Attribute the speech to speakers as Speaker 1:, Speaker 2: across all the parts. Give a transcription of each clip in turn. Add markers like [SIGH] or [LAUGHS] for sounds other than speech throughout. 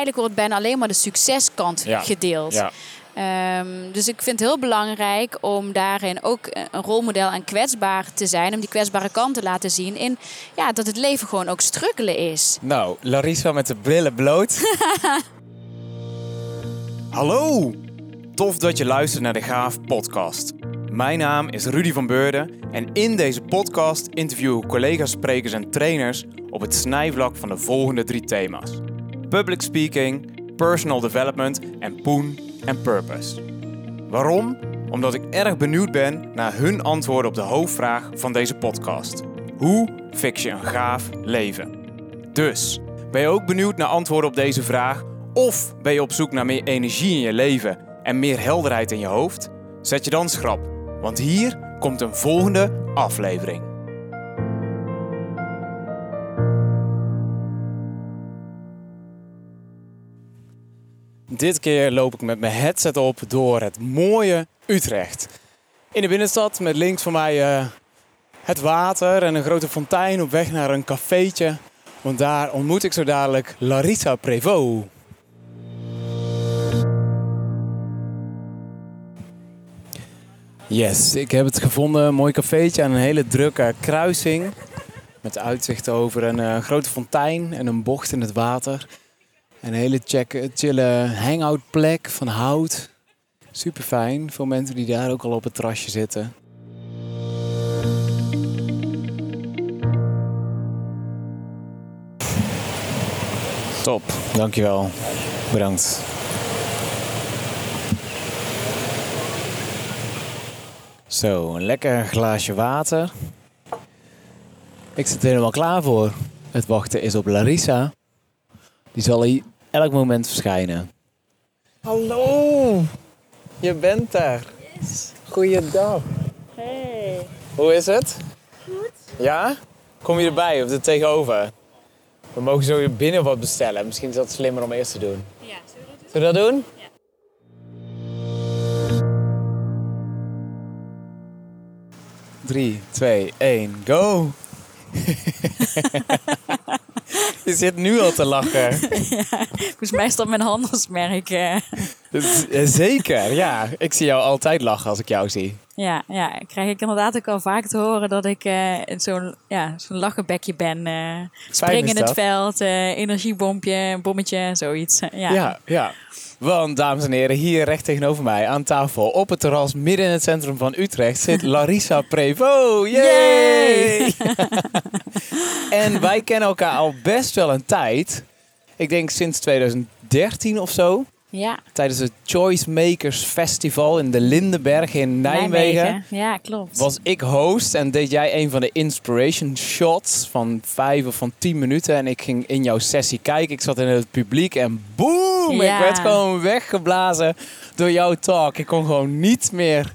Speaker 1: eigenlijk wordt bijna alleen maar de succeskant
Speaker 2: Ja.
Speaker 1: gedeeld.
Speaker 2: Ja.
Speaker 1: Ehm, dus ik vind het heel belangrijk om daarin ook een rolmodel en kwetsbaar te zijn. Om die kwetsbare kant te laten zien. In ja, dat het leven gewoon ook struggelen is.
Speaker 2: Nou, Larissa met de brillen bloot. [LAUGHS] Hallo! Tof dat je luistert naar de Gaaf podcast. Mijn naam is Rudy van Beurden en in deze podcast interview ik collega's, sprekers en trainers op het snijvlak van de volgende drie thema's. Public speaking, personal development en poen en purpose. Waarom? Omdat ik erg benieuwd ben naar hun antwoorden op de hoofdvraag van deze podcast. Hoe fix je een gaaf leven? Dus, ben je ook benieuwd naar antwoorden op deze vraag? Of ben je op zoek naar meer energie in je leven en meer helderheid in je hoofd? Zet je dan schrap, want hier komt een volgende aflevering. Dit keer loop ik met mijn headset op door het mooie Utrecht. In de binnenstad met links van mij eh, het water en een grote fontein op weg naar een cafeetje. Want daar ontmoet ik zo dadelijk Larissa Prévost. Yes, ik heb het gevonden. Een mooi cafeetje aan een hele drukke kruising. Met uitzicht over een eh, grote fontein en een bocht in het water. Een hele check, chille hangout plek van hout. Super fijn. Veel mensen die daar ook al op het terrasje zitten. Top, dankjewel. Bedankt. Zo, een lekker glaasje water. Ik zit er helemaal klaar voor. Het wachten is op Larissa. Die zal hier elk moment verschijnen. Hallo, je bent er. Goeiedag.
Speaker 1: Hey.
Speaker 2: Hoe is het? Goed. Ja? Kom je erbij of er tegenover? We mogen zo hier binnen wat bestellen. Misschien is dat slimmer om eerst te doen.
Speaker 1: Ja,
Speaker 2: Zullen we dat doen?
Speaker 1: Ja.
Speaker 2: 3, 2, 1, go! [LAUGHS] je zit nu al te lachen.
Speaker 1: Volgens mij is dat mijn handelsmerk.
Speaker 2: is- eh, Zeker, ja. Ik zie jou altijd lachen als ik jou zie.
Speaker 1: Ja, ja, krijg ik inderdaad ook al vaak te horen dat ik eh, zo'n ja, zo'n lachenbekje ben. eh spring in het veld, eh, energiebompje, bommetje, zoiets. Ja.
Speaker 2: Ja, ja. Want, dames en heren, hier recht tegenover mij aan tafel op het terras midden in het centrum van Utrecht zit [LAUGHS] Larissa Prévost. Yay! en wij kennen elkaar al best wel een tijd. Ik denk sinds 2013 of zo.
Speaker 1: Ja,
Speaker 2: Tijdens het Choice Makers Festival in de Lindenberg in Nijmegen.
Speaker 1: Ja, klopt.
Speaker 2: Was ik host en deed jij een van de inspiration shots van vijf of van tien minuten. En ik ging in jouw sessie kijken. Ik zat in het publiek en boom!
Speaker 1: Ja.
Speaker 2: Ik werd gewoon weggeblazen door jouw talk. Ik kon gewoon niet meer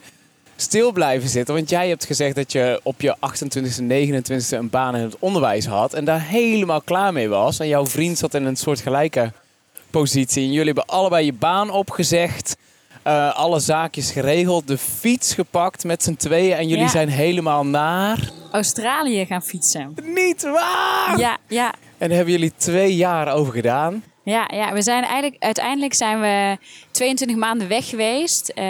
Speaker 2: stil blijven zitten. Want jij hebt gezegd dat je op je 28e, 29e een baan in het onderwijs had. En daar helemaal klaar mee was. En jouw vriend zat in een soort gelijke positie. En jullie hebben allebei je baan opgezegd. eh, alle zaakjes geregeld. De fiets gepakt met z'n tweeën. En jullie
Speaker 1: Ja.
Speaker 2: zijn helemaal naar...
Speaker 1: Australië gaan fietsen.
Speaker 2: Niet waar!
Speaker 1: Ja, ja.
Speaker 2: En daar hebben jullie twee jaar over gedaan.
Speaker 1: Ja, ja, we zijn eigenlijk, uiteindelijk zijn we 22 maanden weg geweest. Eh,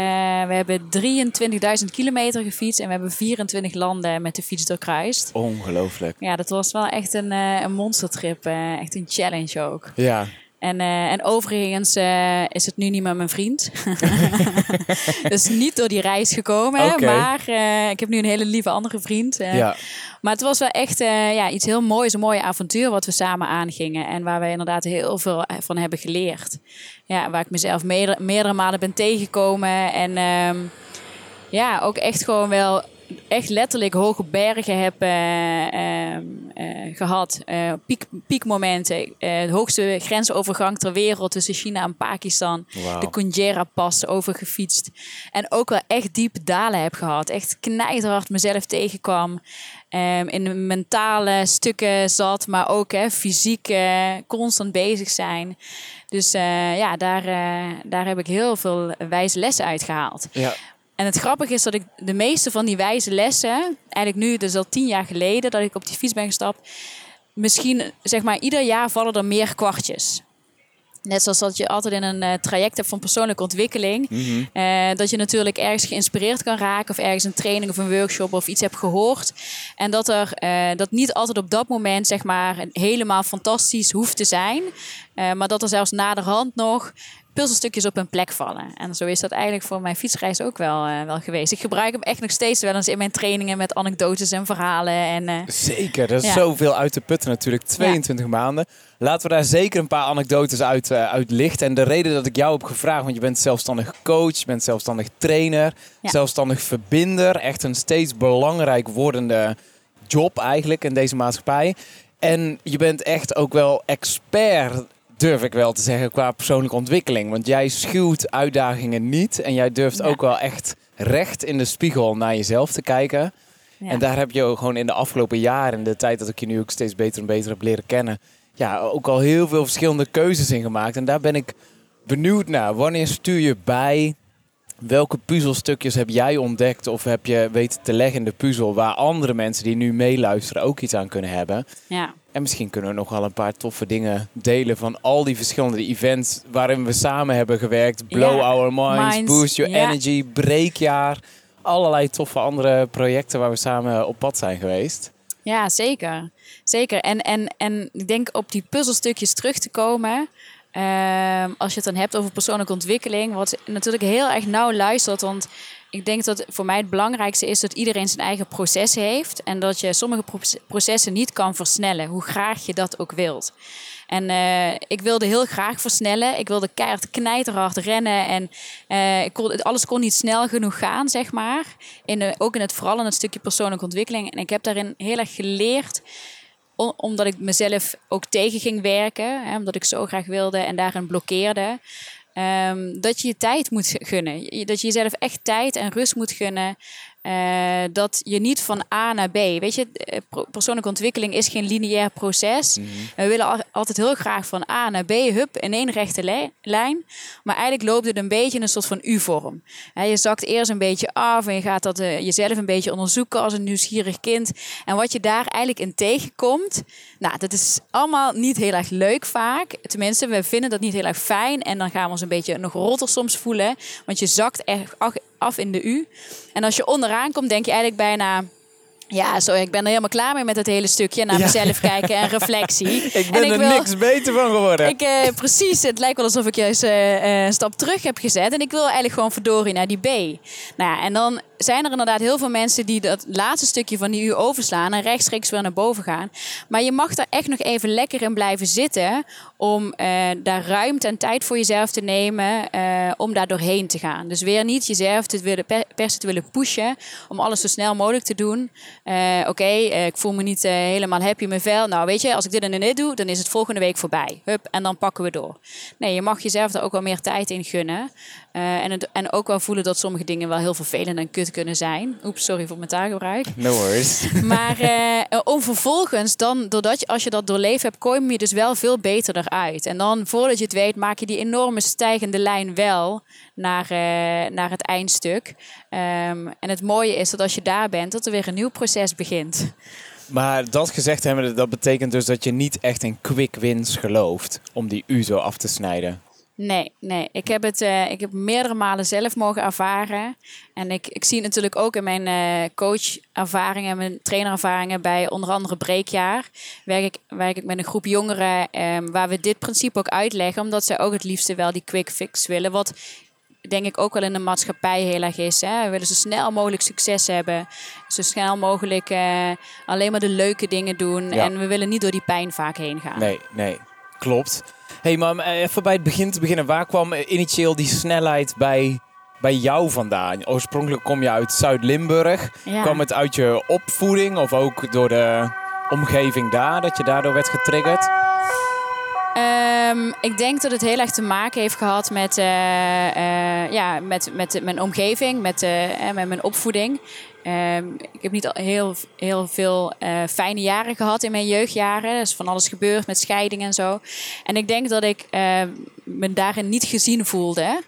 Speaker 1: we hebben 23.000 kilometer gefietst en we hebben 24 landen met de fiets doorkruist.
Speaker 2: Ongelooflijk.
Speaker 1: Ja, dat was wel echt een, eh, een monstertrip. echt een challenge ook.
Speaker 2: Ja.
Speaker 1: En, eh, en overigens eh, is het nu niet meer mijn vriend. [LAUGHS] dus niet door die reis gekomen. Maar eh, ik heb nu een hele lieve andere vriend.
Speaker 2: ja.
Speaker 1: Maar het was wel echt ja, iets heel moois, een mooie avontuur wat we samen aangingen. En waar we inderdaad heel veel van hebben geleerd. Ja, waar ik mezelf meerdere, meerdere malen ben tegengekomen. En ehm, ja, ook echt gewoon wel echt letterlijk hoge bergen heb eh, ehm, eh, gehad. Eh, piek, piekmomenten. De hoogste grensovergang ter wereld tussen China en Pakistan. De Conjera-pas overgefietst. En ook wel echt diepe dalen heb gehad. Echt knijterhard mezelf tegenkwam. Ehm, in de mentale stukken zat, maar ook hè, fysiek constant bezig zijn. Dus ja, daar, daar heb ik heel veel wijze lessen uitgehaald.
Speaker 2: Ja.
Speaker 1: En het grappige is dat ik de meeste van die wijze lessen, eigenlijk nu, dus al tien jaar geleden dat ik op die fiets ben gestapt, misschien zeg maar ieder jaar vallen er meer kwartjes. Net zoals dat je altijd in een uh, traject hebt van persoonlijke ontwikkeling. Mm dat je natuurlijk ergens geïnspireerd kan raken. Of ergens een training of een workshop of iets hebt gehoord. En dat er uh, dat niet altijd op dat moment zeg maar helemaal fantastisch hoeft te zijn. maar dat er zelfs naderhand nog puzzelstukjes op hun plek vallen. En zo is dat eigenlijk voor mijn fietsreis ook wel, uh, wel geweest. Ik gebruik hem echt nog steeds wel eens in mijn trainingen met anekdotes en verhalen. En, uh,
Speaker 2: zeker, er is zoveel uit te putten natuurlijk. 22 maanden. Laten we daar zeker een paar anekdotes uit, uh, uit lichten. En de reden dat ik jou heb gevraagd, want je bent zelfstandig coach, je bent zelfstandig trainer, zelfstandig verbinder. Echt een steeds belangrijk wordende job eigenlijk in deze maatschappij. En je bent echt ook wel expert durf ik wel te zeggen, qua persoonlijke ontwikkeling. Want jij schuwt uitdagingen niet. En jij durft ook wel echt recht in de spiegel naar jezelf te kijken. En daar heb je gewoon in de afgelopen jaren, in de tijd dat ik je nu ook steeds beter en beter heb leren kennen, ja, ook al heel veel verschillende keuzes in gemaakt. En daar ben ik benieuwd naar. Wanneer stuur je bij? Welke puzzelstukjes heb jij ontdekt of heb je weten te leggen in de puzzel waar andere mensen die nu meeluisteren ook iets aan kunnen hebben?
Speaker 1: Ja.
Speaker 2: En misschien kunnen we nog wel een paar toffe dingen delen van al die verschillende events waarin we samen hebben gewerkt. Blow Our Minds, Boost Your Energy, Breekjaar. Allerlei toffe andere projecten waar we samen op pad zijn geweest.
Speaker 1: Ja, zeker. Zeker. En, en, en ik denk op die puzzelstukjes terug te komen. Ehm, als je het dan hebt over persoonlijke ontwikkeling, wat natuurlijk heel erg nauw luistert. Want ik denk dat voor mij het belangrijkste is dat iedereen zijn eigen proces heeft. En dat je sommige processen niet kan versnellen, hoe graag je dat ook wilt. En uh, ik wilde heel graag versnellen. Ik wilde keihard knijterhard rennen. En uh, ik alles kon niet snel genoeg gaan, zeg maar. In de, ook in het, vooral in het stukje persoonlijke ontwikkeling. En ik heb daarin heel erg geleerd omdat ik mezelf ook tegen ging werken, hè, omdat ik zo graag wilde en daarin blokkeerde. Um, dat je je tijd moet gunnen. Dat je jezelf echt tijd en rust moet gunnen. Uh, dat je niet van A naar B. Weet je, eh, persoonlijke ontwikkeling is geen lineair proces. Mm -hmm. We willen altijd heel graag van A naar B, hup, in één rechte lijn. Maar eigenlijk loopt het een beetje in een soort van U-vorm. Je zakt eerst een beetje af en je gaat dat uh, jezelf een beetje onderzoeken als een nieuwsgierig kind. En wat je daar eigenlijk in tegenkomt, nou, dat is allemaal niet heel erg leuk vaak. Tenminste, we vinden dat niet heel erg fijn. En dan gaan we ons een beetje nog rotter soms voelen. Want je zakt echt af in de U. En als je onderaan komt, denk je eigenlijk bijna... Ja, zo, ik ben er helemaal klaar mee met het hele stukje. Naar mezelf kijken en [LAUGHS] reflectie.
Speaker 2: ik ben er niks beter van geworden.
Speaker 1: Ik, uh, precies, het lijkt wel alsof ik juist uh, een stap terug heb gezet. En ik wil eigenlijk gewoon verdorie naar die B. Nou ja, en dan zijn er inderdaad heel veel mensen die dat laatste stukje van die U overslaan en rechtstreeks weer naar boven gaan. Maar je mag daar echt nog even lekker in blijven zitten om uh, daar ruimte en tijd voor jezelf te nemen uh, om daar doorheen te gaan. Dus weer niet jezelf te willen, per, se te willen pushen om alles zo snel mogelijk te doen. Uh, Oké, ik voel me niet helemaal happy met vel. Nou weet je, als ik dit en dit doe, dan is het volgende week voorbij. Hup, en dan pakken we door. Nee, je mag jezelf daar ook wel meer tijd in gunnen. En, het, en ook wel voelen dat sommige dingen wel heel vervelend en kut kunnen zijn. Oeps, sorry voor mijn taalgebruik.
Speaker 2: No worries. [LAUGHS]
Speaker 1: Maar uh, om vervolgens dan, doordat je, als je dat doorleefd hebt, kom je dus wel veel beter eruit. En dan, voordat je het weet, maak je die enorme stijgende lijn wel naar, uh, naar het eindstuk. Um, en het mooie is dat als je daar bent, dat er weer een nieuw proces begint.
Speaker 2: Maar dat gezegd hebben, dat betekent dus dat je niet echt in quick wins gelooft om die U zo af te snijden.
Speaker 1: Nee, nee. Ik heb het uh, ik heb meerdere malen zelf mogen ervaren. En ik, ik zie het natuurlijk ook in mijn uh, coachervaringen en mijn trainerervaringen bij onder andere Breekjaar. Werk ik, werk ik met een groep jongeren um, waar we dit principe ook uitleggen. Omdat zij ook het liefste wel die quick fix willen. Wat denk ik ook wel in de maatschappij heel erg is. Hè? We willen zo snel mogelijk succes hebben. Zo snel mogelijk uh, alleen maar de leuke dingen doen. Ja. En we willen niet door die pijn vaak heen gaan.
Speaker 2: Nee, nee. Klopt hey, maar eh, even bij het begin te beginnen. Waar kwam initieel die snelheid bij, bij jou vandaan? Oorspronkelijk kom je uit Zuid-Limburg. Ja. Kwam het uit je opvoeding of ook door de omgeving daar, dat je daardoor werd getriggerd?
Speaker 1: Um, ik denk dat het heel erg te maken heeft gehad met, uh, uh, ja, met, met mijn omgeving, met, uh, met mijn opvoeding. Um, ik heb niet heel, heel veel fijne jaren gehad in mijn jeugdjaren. Er is van alles gebeurd met scheiding en zo. En ik denk dat ik uh, me daarin niet gezien voelde.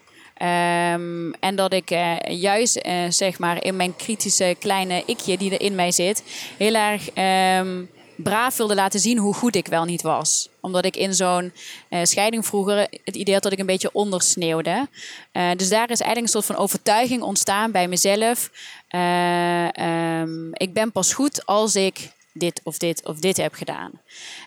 Speaker 1: En dat ik juist zeg maar in mijn kritische kleine ikje die er in mij zit, heel erg braaf wilde laten zien hoe goed ik wel niet was. Omdat ik in zo'n uh, scheiding vroeger het idee had dat ik een beetje ondersneeuwde. Uh, dus daar is eigenlijk een soort van overtuiging ontstaan bij mezelf. Um, ik ben pas goed als ik dit of dit of dit heb gedaan.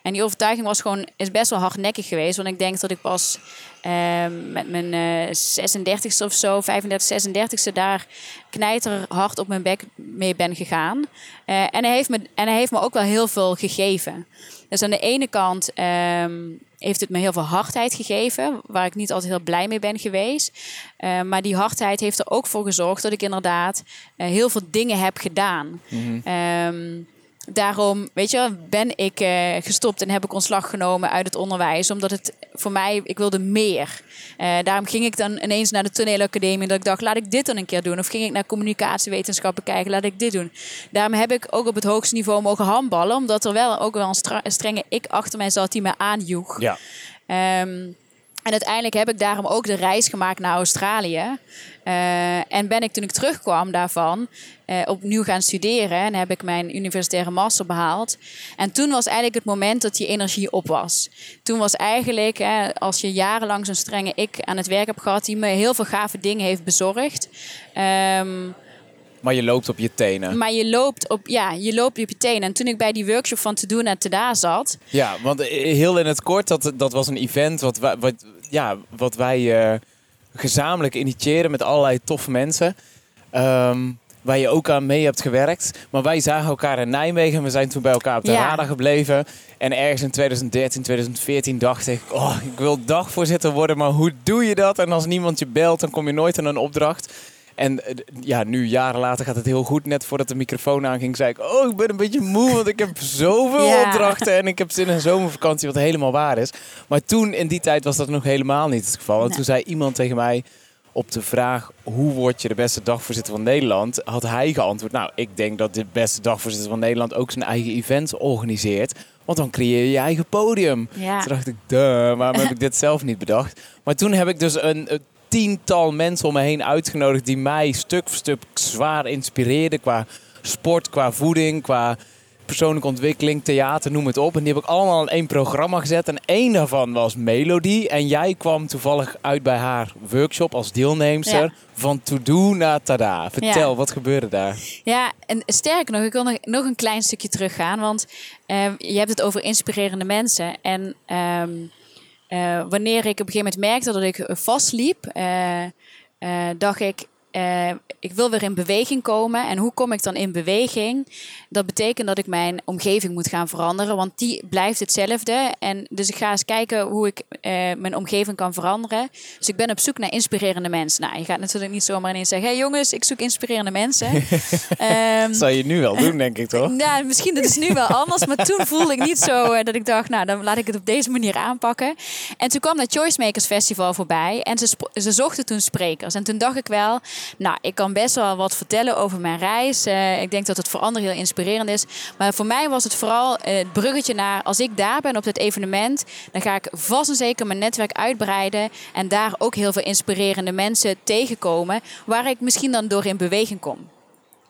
Speaker 1: En die overtuiging was gewoon, is best wel hardnekkig geweest. Want ik denk dat ik pas ehm, met mijn uh, 36e of zo, 35, 36e, daar knijter hard op mijn bek mee ben gegaan. Uh, en, hij heeft me, en hij heeft me ook wel heel veel gegeven. Dus aan de ene kant um, heeft het me heel veel hardheid gegeven, waar ik niet altijd heel blij mee ben geweest. Uh, maar die hardheid heeft er ook voor gezorgd dat ik inderdaad uh, heel veel dingen heb gedaan. Mm -hmm. um, daarom, weet je, ben ik uh, gestopt en heb ik ontslag genomen uit het onderwijs. Omdat het voor mij, ik wilde meer. Uh, daarom ging ik dan ineens naar de toneelacademie. Dat ik dacht, laat ik dit dan een keer doen. Of ging ik naar communicatiewetenschappen kijken, laat ik dit doen. Daarom heb ik ook op het hoogste niveau mogen handballen. Omdat er wel ook wel een, strenge ik achter mij zat die me aanjoeg. Ja. Um, en uiteindelijk heb ik daarom ook de reis gemaakt naar Australië. Uh, en ben ik toen ik terugkwam daarvan uh, opnieuw gaan studeren. En heb ik mijn universitaire master behaald. En toen was eigenlijk het moment dat die energie op was. Toen was eigenlijk, als je jarenlang zo'n strenge ik aan het werk hebt gehad... die me heel veel gave dingen heeft bezorgd... Um,
Speaker 2: maar je loopt op je tenen.
Speaker 1: Maar je loopt op, ja, je loopt op je tenen. En toen ik bij die workshop van Te Doen en Te Daar zat.
Speaker 2: Ja, want heel in het kort, dat, dat was een event wat, wat, ja, wat wij uh, gezamenlijk initiëren met allerlei toffe mensen. Um, waar je ook aan mee hebt gewerkt. Maar wij zagen elkaar in Nijmegen. We zijn toen bij elkaar op de ja. radar gebleven. En ergens in 2013, 2014 dacht ik... Oh, ik wil dagvoorzitter worden, maar hoe doe je dat? En als niemand je belt, dan kom je nooit aan een opdracht. En eh, ja, nu jaren later gaat het heel goed. Net voordat de microfoon aanging, zei ik: Oh, ik ben een beetje moe, want ik heb zoveel ja. opdrachten en ik heb zin in een zomervakantie, wat helemaal waar is. Maar toen, in die tijd, was dat nog helemaal niet het geval. En nee. toen zei iemand tegen mij op de vraag: Hoe word je de beste dagvoorzitter van Nederland? had hij geantwoord: Nou, ik denk dat de beste dagvoorzitter van Nederland ook zijn eigen events organiseert. Want dan creëer je je eigen podium. Ja. Toen dacht ik, duh, waarom heb ik dit zelf niet bedacht? Maar toen heb ik dus een, een tiental mensen om me heen uitgenodigd die mij stuk voor stuk zwaar inspireerden qua sport, qua voeding, qua persoonlijke ontwikkeling, theater, noem het op. En die heb ik allemaal in één programma gezet. En één daarvan was Melody. En jij kwam toevallig uit bij haar workshop als deelnemster. Ja. Van to do naar tada. Vertel, ja. wat gebeurde daar?
Speaker 1: Ja, en sterker nog, ik wil nog, nog een klein stukje teruggaan. Want uh, je hebt het over inspirerende mensen. En... Um, uh, wanneer ik op een gegeven moment merkte dat ik vastliep, uh, uh, dacht ik, uh, ik wil weer in beweging komen. En hoe kom ik dan in beweging? Dat betekent dat ik mijn omgeving moet gaan veranderen, want die blijft hetzelfde. En dus ik ga eens kijken hoe ik uh, mijn omgeving kan veranderen. Dus ik ben op zoek naar inspirerende mensen. Nou, je gaat natuurlijk niet zomaar ineens zeggen: hey jongens, ik zoek inspirerende mensen.
Speaker 2: um, [LAUGHS] Zou je nu wel doen, denk ik toch?
Speaker 1: Nou, misschien dat is nu wel anders, maar toen voelde ik niet zo uh, dat ik dacht: nou, dan laat ik het op deze manier aanpakken. En toen kwam het Choice Makers Festival voorbij en ze, ze zochten toen sprekers. En toen dacht ik wel nou, ik kan best wel wat vertellen over mijn reis. Uh, ik denk dat het voor anderen heel inspirerend is. Maar voor mij was het vooral uh, het bruggetje naar... als ik daar ben op dit evenement... dan ga ik vast en zeker mijn netwerk uitbreiden... en daar ook heel veel inspirerende mensen tegenkomen... waar ik misschien dan door in beweging kom.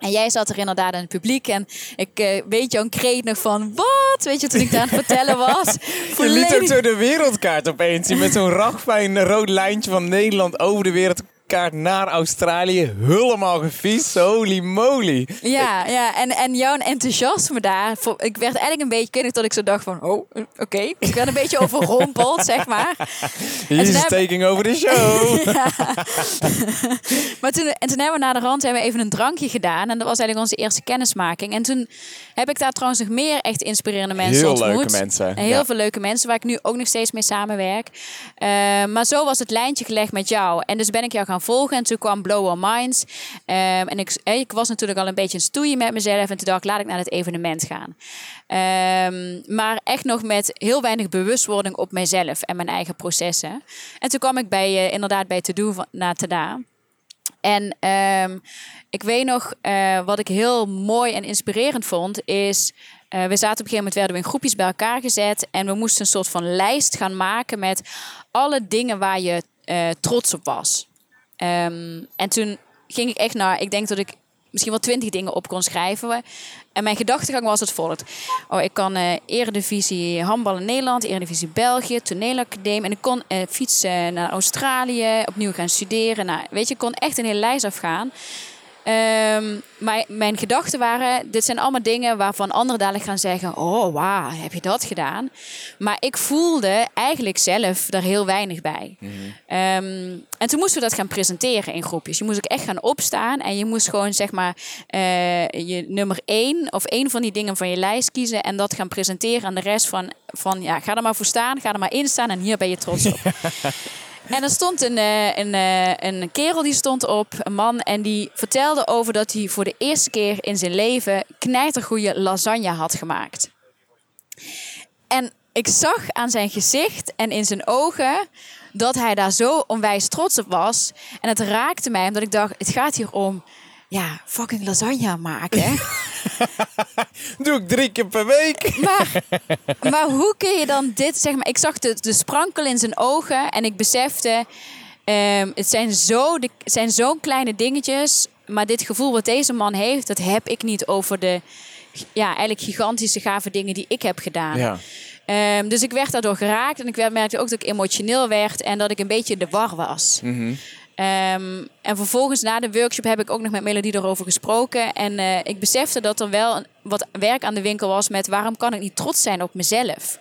Speaker 1: En jij zat er inderdaad in het publiek. En ik uh, weet jouw kreet nog van... Wat? Weet je, toen ik daar aan het vertellen was. [LAUGHS]
Speaker 2: Je liet ook zo de wereldkaart opeens. Met zo'n ragfijn rood lijntje van Nederland over de wereld naar Australië. Helemaal gefietst. Holy moly.
Speaker 1: Ja, ja. En, en jouw enthousiasme daar. Ik werd eigenlijk een beetje kundig dat ik zo dacht van... Oh, oké. Okay. Ik werd een beetje overrompeld, [LAUGHS] zeg maar.
Speaker 2: He's is taking over the show. [LAUGHS]
Speaker 1: maar toen, en toen hebben we naar de rand hebben we even een drankje gedaan. En dat was eigenlijk onze eerste kennismaking. En toen heb ik daar trouwens nog meer echt inspirerende mensen
Speaker 2: heel
Speaker 1: ontmoet.
Speaker 2: leuke mensen.
Speaker 1: En heel ja. veel leuke mensen waar ik nu ook nog steeds mee samenwerk. Uh, maar zo was het lijntje gelegd met jou. En dus ben ik jou gaan volgen. En toen kwam Blow Our Minds. Um, en ik, ik was natuurlijk al een beetje een stoeien met mezelf. En toen dacht ik, laat ik naar het evenement gaan. Um, maar echt nog met heel weinig bewustwording op mijzelf en mijn eigen processen. En toen kwam ik bij, uh, inderdaad bij Te Doen naar Tada. En um, ik weet nog, uh, wat ik heel mooi en inspirerend vond, is... Uh, we zaten op een gegeven moment, werden we in groepjes bij elkaar gezet. En we moesten een soort van lijst gaan maken met alle dingen waar je trots op was. Um, en toen ging ik echt naar, ik denk dat ik misschien wel twintig dingen op kon schrijven. En mijn gedachtegang was het volgt. Oh, ik kan uh, Eredivisie handbal in Nederland, Eredivisie België, toneelacademie. En ik kon uh, fietsen naar Australië, opnieuw gaan studeren. Nou, weet je, ik kon echt een hele lijst afgaan. Um, maar mijn gedachten waren, dit zijn allemaal dingen waarvan anderen dadelijk gaan zeggen, oh wauw, heb je dat gedaan? Maar ik voelde eigenlijk zelf daar heel weinig bij. Mm -hmm. um, en toen moesten we dat gaan presenteren in groepjes. Je moest ook echt gaan opstaan en je moest gewoon zeg maar uh, je nummer één of één van die dingen van je lijst kiezen en dat gaan presenteren aan de rest van, van ja, ga er maar voor staan, ga er maar in staan en hier ben je trots op. [LAUGHS] En er stond een, eh, een, eh, een kerel die stond op, een man, en die vertelde over dat hij voor de eerste keer in zijn leven knijtergoeie lasagne had gemaakt. En ik zag aan zijn gezicht en in zijn ogen dat hij daar zo onwijs trots op was. En het raakte mij omdat ik dacht, het gaat hier om ja, fucking lasagne maken. [LAUGHS]
Speaker 2: Doe ik drie keer per week.
Speaker 1: Maar, maar hoe kun je dan dit, zeg maar, ik zag de, de sprankel in zijn ogen en ik besefte, um, het zijn zo de, zijn zo'n kleine dingetjes, maar dit gevoel wat deze man heeft, dat heb ik niet over de, ja, eigenlijk gigantische gave dingen die ik heb gedaan. Ja. Um, dus ik werd daardoor geraakt en ik merkte ook dat ik emotioneel werd en dat ik een beetje de war was. Mm -hmm. Um, en vervolgens na de workshop heb ik ook nog met Melodie erover gesproken. En uh, ik besefte dat er wel wat werk aan de winkel was met waarom kan ik niet trots zijn op mezelf.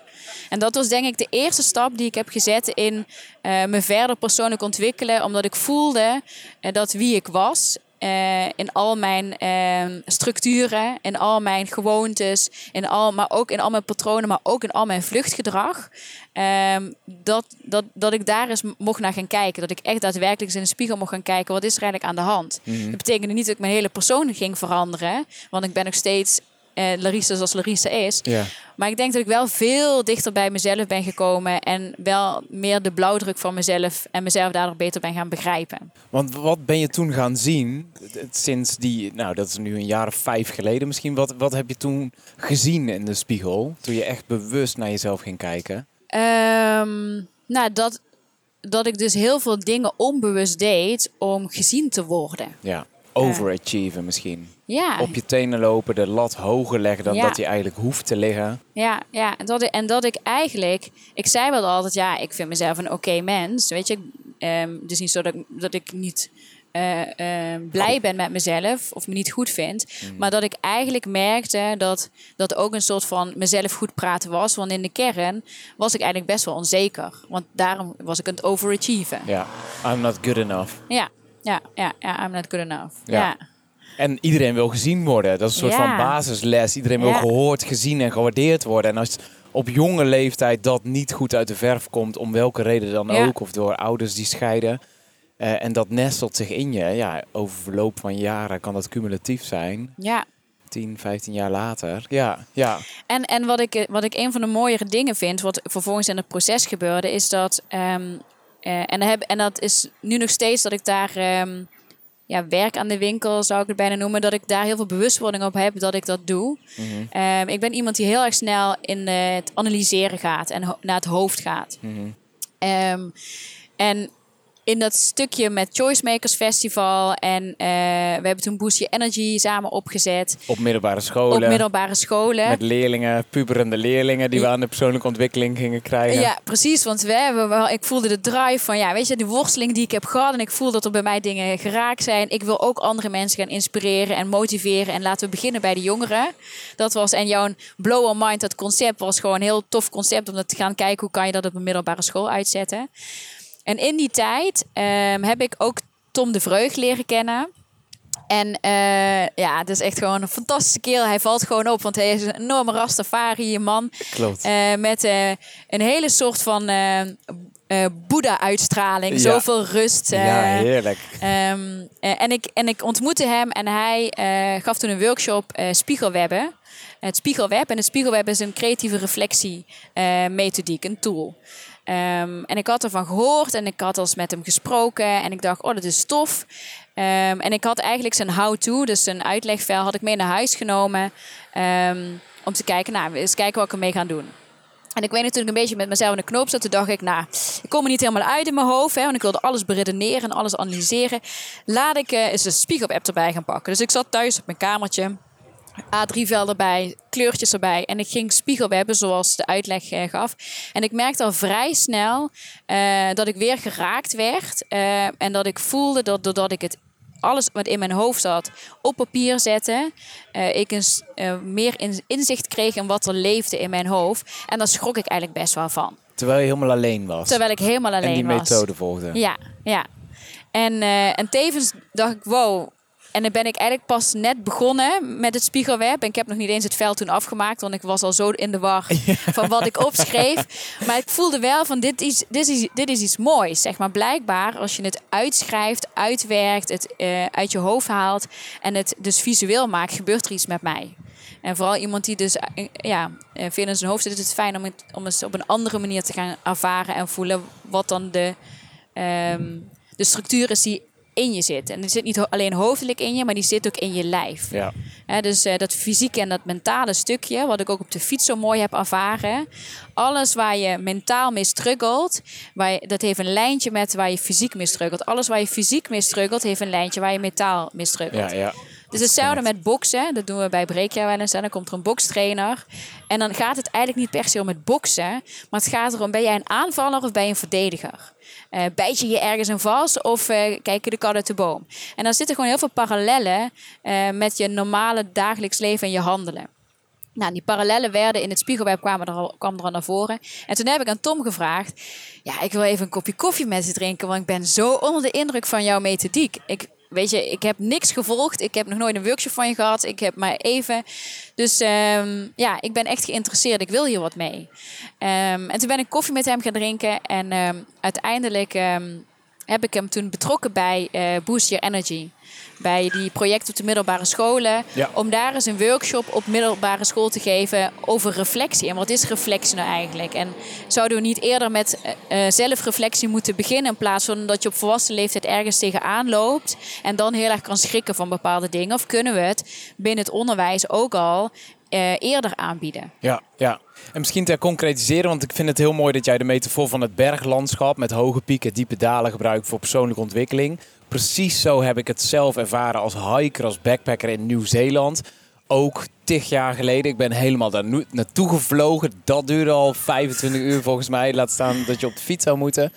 Speaker 1: En dat was denk ik de eerste stap die ik heb gezet in uh, me verder persoonlijk ontwikkelen. Omdat ik voelde uh, dat wie ik was in al mijn uh, structuren, in al mijn gewoontes, in al, maar ook in al mijn patronen, maar ook in al mijn vluchtgedrag. Uh, dat, dat, dat ik daar eens mocht naar gaan kijken. Dat ik echt daadwerkelijk eens in de spiegel mocht gaan kijken. Wat is er eigenlijk aan de hand? Mm -hmm. Dat betekende niet dat ik mijn hele persoon ging veranderen. Want ik ben nog steeds uh, Larissa zoals Larissa is. Maar ik denk dat ik wel veel dichter bij mezelf ben gekomen. En wel meer de blauwdruk van mezelf en mezelf daardoor beter ben gaan begrijpen.
Speaker 2: Want wat ben je toen gaan zien sinds die, nou dat is nu een jaar of vijf geleden misschien. Wat, wat heb je toen gezien in de spiegel? Toen je echt bewust naar jezelf ging kijken?
Speaker 1: Um, nou, dat, dat ik dus heel veel dingen onbewust deed om gezien te worden.
Speaker 2: Ja overachieven misschien. Ja. Op je tenen lopen, de lat hoger leggen dan dat hij eigenlijk hoeft te liggen.
Speaker 1: Ja, ja. En, dat ik, en dat ik eigenlijk... Ik zei wel altijd, ja, ik vind mezelf een oké mens. Weet je, um, dus niet zo dat, dat ik niet... Uh, uh, blij ben met mezelf of me niet goed vind. Mm. Maar dat ik eigenlijk merkte dat dat ook een soort van mezelf goed praten was. Want in de kern was ik eigenlijk best wel onzeker. Want daarom was ik aan het overachieven.
Speaker 2: Ja, I'm not good enough.
Speaker 1: Ja, ja, ja, ja, I'm not good enough. Ja. ja.
Speaker 2: En iedereen wil gezien worden. Dat is een soort ja. van basisles. Iedereen wil gehoord, gezien en gewaardeerd worden. En als op jonge leeftijd dat niet goed uit de verf komt, om welke reden dan ook, of door ouders die scheiden, uh, en dat nestelt zich in je, ja, over verloop van jaren kan dat cumulatief zijn.
Speaker 1: Ja.
Speaker 2: 10, 15 jaar later. Ja, ja.
Speaker 1: En, en wat, ik, wat ik een van de mooiere dingen vind, wat vervolgens in het proces gebeurde, is dat um, uh, en, heb, en dat is nu nog steeds dat ik daar um, ja, werk aan de winkel, zou ik het bijna noemen, dat ik daar heel veel bewustwording op heb dat ik dat doe. Mm -hmm. um, ik ben iemand die heel erg snel in het analyseren gaat en naar het hoofd gaat. Mm -hmm. um, en in dat stukje met Choice Makers Festival. En uh, we hebben toen Your Energy samen opgezet.
Speaker 2: Op middelbare scholen.
Speaker 1: Op middelbare scholen.
Speaker 2: Met leerlingen, puberende leerlingen die we aan de persoonlijke ontwikkeling gingen krijgen.
Speaker 1: Ja, precies. Want we hebben wel, ik voelde de drive van, ja, weet je, die worsteling die ik heb gehad. En ik voel dat er bij mij dingen geraakt zijn. Ik wil ook andere mensen gaan inspireren en motiveren. En laten we beginnen bij de jongeren. Dat was, en jouw Blow on Mind, dat concept was gewoon een heel tof concept om te gaan kijken hoe kan je dat op een middelbare school uitzetten. En in die tijd um, heb ik ook Tom de Vreug leren kennen. En uh, ja, het is echt gewoon een fantastische kerel. Hij valt gewoon op, want hij is een enorme Rastafari man.
Speaker 2: Klopt.
Speaker 1: Uh, met uh, een hele soort van Boeddha-uitstraling. Ja. Zoveel rust.
Speaker 2: ja, heerlijk.
Speaker 1: Um, en, ik, en ik ontmoette hem en hij gaf toen een workshop Spiegelwebben. Het Spiegelweb. En het Spiegelweb is een creatieve reflectie methodiek, een tool. Um, en ik had ervan gehoord en ik had al eens met hem gesproken. En ik dacht, oh, dat is tof. Um, en ik had eigenlijk zijn how-to, dus zijn uitlegvel, had ik mee naar huis genomen. Um, om te kijken, nou, eens kijken wat ik ermee ga doen. En ik weet natuurlijk een beetje met mezelf in de knoop zat. Toen dacht ik, nou, ik kom er niet helemaal uit in mijn hoofd. Hè, want ik wilde alles beredeneren en alles analyseren. Laat ik uh, eens een spiegel-app erbij gaan pakken. Dus ik zat thuis op mijn kamertje. A3-vel erbij, kleurtjes erbij. En ik ging spiegelwebben zoals de uitleg uh, gaf. En ik merkte al vrij snel uh, dat ik weer geraakt werd. Uh, en dat ik voelde dat doordat ik het alles wat in mijn hoofd zat op papier zette, ik een, meer in, inzicht kreeg in wat er leefde in mijn hoofd. En daar schrok ik eigenlijk best wel van.
Speaker 2: Terwijl je helemaal alleen was.
Speaker 1: Terwijl ik helemaal alleen was.
Speaker 2: En
Speaker 1: die
Speaker 2: methode volgde.
Speaker 1: Ja, ja. En, en tevens dacht ik, wow, en dan ben ik eigenlijk pas net begonnen met het spiegelweb. En ik heb nog niet eens het veld toen afgemaakt, want ik was al zo in de war [LAUGHS] van wat ik opschreef. Maar ik voelde wel van dit is, dit is, dit is iets moois. Zeg maar blijkbaar als je het uitschrijft, uitwerkt, het uh, uit je hoofd haalt en het dus visueel maakt, gebeurt er iets met mij. En vooral iemand die dus ja, veel in zijn hoofd zit, is het fijn om het, om het op een andere manier te gaan ervaren en voelen wat dan de, um, de structuur is die in je zit. En die zit niet alleen hoofdelijk in je, maar die zit ook in je lijf.
Speaker 2: Ja.
Speaker 1: dus uh, dat fysieke en dat mentale stukje, wat ik ook op de fiets zo mooi heb ervaren. Alles waar je mentaal mee struggelt, waar je, dat heeft een lijntje met waar je fysiek mee struggelt. Alles waar je fysiek mee struggelt, heeft een lijntje waar je mentaal mee struggelt.
Speaker 2: Ja, ja.
Speaker 1: Dus hetzelfde met boksen. Dat doen we bij Breekjaar wel eens. En dan komt er een bokstrainer. En dan gaat het eigenlijk niet per se om het boksen. Maar het gaat erom, ben jij een aanvaller of ben je een verdediger? Uh, bijt je je ergens in vast of uh, kijk je de kat uit de boom? En dan zitten gewoon heel veel parallellen uh, met je normale dagelijks leven en je handelen. Nou, die parallellen werden in het spiegelweb kwamen er kwam er al naar voren. En toen heb ik aan Tom gevraagd: Ja, ik wil even een kopje koffie met je drinken, want ik ben zo onder de indruk van jouw methodiek. Ik, weet je, ik heb niks gevolgd. Ik heb nog nooit een workshop van je gehad. Ik heb maar even. Dus um, ja, ik ben echt geïnteresseerd. Ik wil hier wat mee. Um, en toen ben ik koffie met hem gaan drinken. En um, uiteindelijk heb ik hem toen betrokken bij uh, Boost Your Energy bij die projecten op de middelbare scholen.
Speaker 2: Ja.
Speaker 1: Om daar eens een workshop op middelbare school te geven over reflectie. En wat is reflectie nou eigenlijk? En zouden we niet eerder met uh, zelfreflectie moeten beginnen... in plaats van dat je op volwassen leeftijd ergens tegenaan loopt... en dan heel erg kan schrikken van bepaalde dingen? Of kunnen we het binnen het onderwijs ook al uh, eerder aanbieden?
Speaker 2: Ja, ja. En misschien ter concretiseren, want ik vind het heel mooi dat jij de metafoor van het berglandschap met hoge pieken, diepe dalen gebruikt voor persoonlijke ontwikkeling precies zo heb ik het zelf ervaren als hiker, als backpacker in Nieuw-Zeeland. Ook tig jaar geleden. Ik ben helemaal daar naartoe gevlogen. Dat duurde al 25 uur volgens mij. Laat staan dat je op de fiets zou moeten.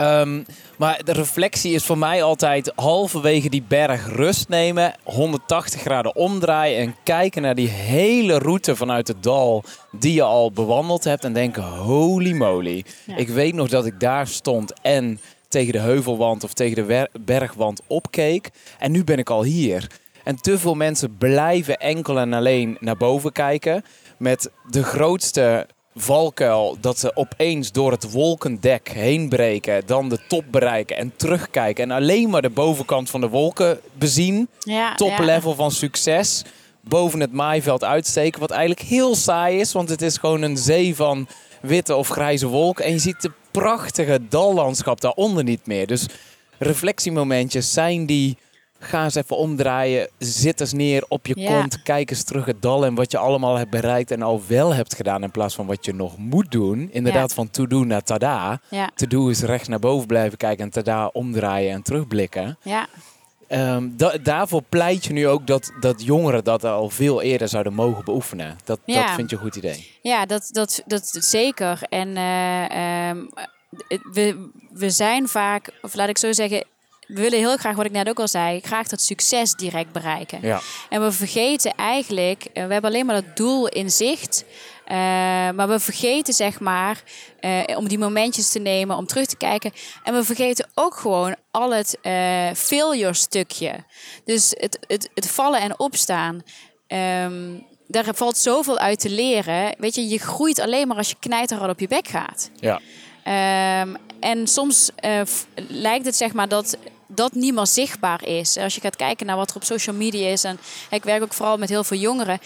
Speaker 2: Um, maar de reflectie is voor mij altijd halverwege die berg rust nemen, 180 graden omdraaien en kijken naar die hele route vanuit het dal die je al bewandeld hebt en denken: holy moly. Ja. Ik weet nog dat ik daar stond en tegen de heuvelwand of tegen de bergwand opkeek. En nu ben ik al hier. En te veel mensen blijven enkel en alleen naar boven kijken. Met de grootste valkuil dat ze opeens door het wolkendek heen breken, dan de top bereiken en terugkijken en alleen maar de bovenkant van de wolken bezien.
Speaker 1: Ja,
Speaker 2: top level van succes. Boven het maaiveld uitsteken, wat eigenlijk heel saai is, want het is gewoon een zee van witte of grijze wolken. En je ziet de prachtige dallandschap daaronder niet meer. Dus reflectiemomentjes zijn die. Ga eens even omdraaien. Zit eens neer op je kont. Kijk eens terug het dal en wat je allemaal hebt bereikt en al wel hebt gedaan. In plaats van wat je nog moet doen. Inderdaad, van to-do naar tada. To-do is rechts naar boven blijven kijken en tada omdraaien en terugblikken.
Speaker 1: Ja.
Speaker 2: Um, da daarvoor pleit je nu ook dat, dat jongeren dat al veel eerder zouden mogen beoefenen. Dat, dat vind je een goed idee.
Speaker 1: Ja, dat, dat, dat zeker. En uh, um, we, we zijn vaak, of laat ik zo zeggen, we willen heel graag, wat ik net ook al zei, graag dat succes direct bereiken.
Speaker 2: Ja.
Speaker 1: En we vergeten eigenlijk, we hebben alleen maar het doel in zicht. Uh, maar we vergeten, zeg maar, uh, om die momentjes te nemen, om terug te kijken. En we vergeten ook gewoon al het uh, failure stukje. Dus het, het, het vallen en opstaan. Um, daar valt zoveel uit te leren. Weet je, je groeit alleen maar als je knijterhard op je bek gaat.
Speaker 2: Ja.
Speaker 1: Um, en soms lijkt het zeg maar dat dat niet meer zichtbaar is. Als je gaat kijken naar wat er op social media is. En ik werk ook vooral met heel veel jongeren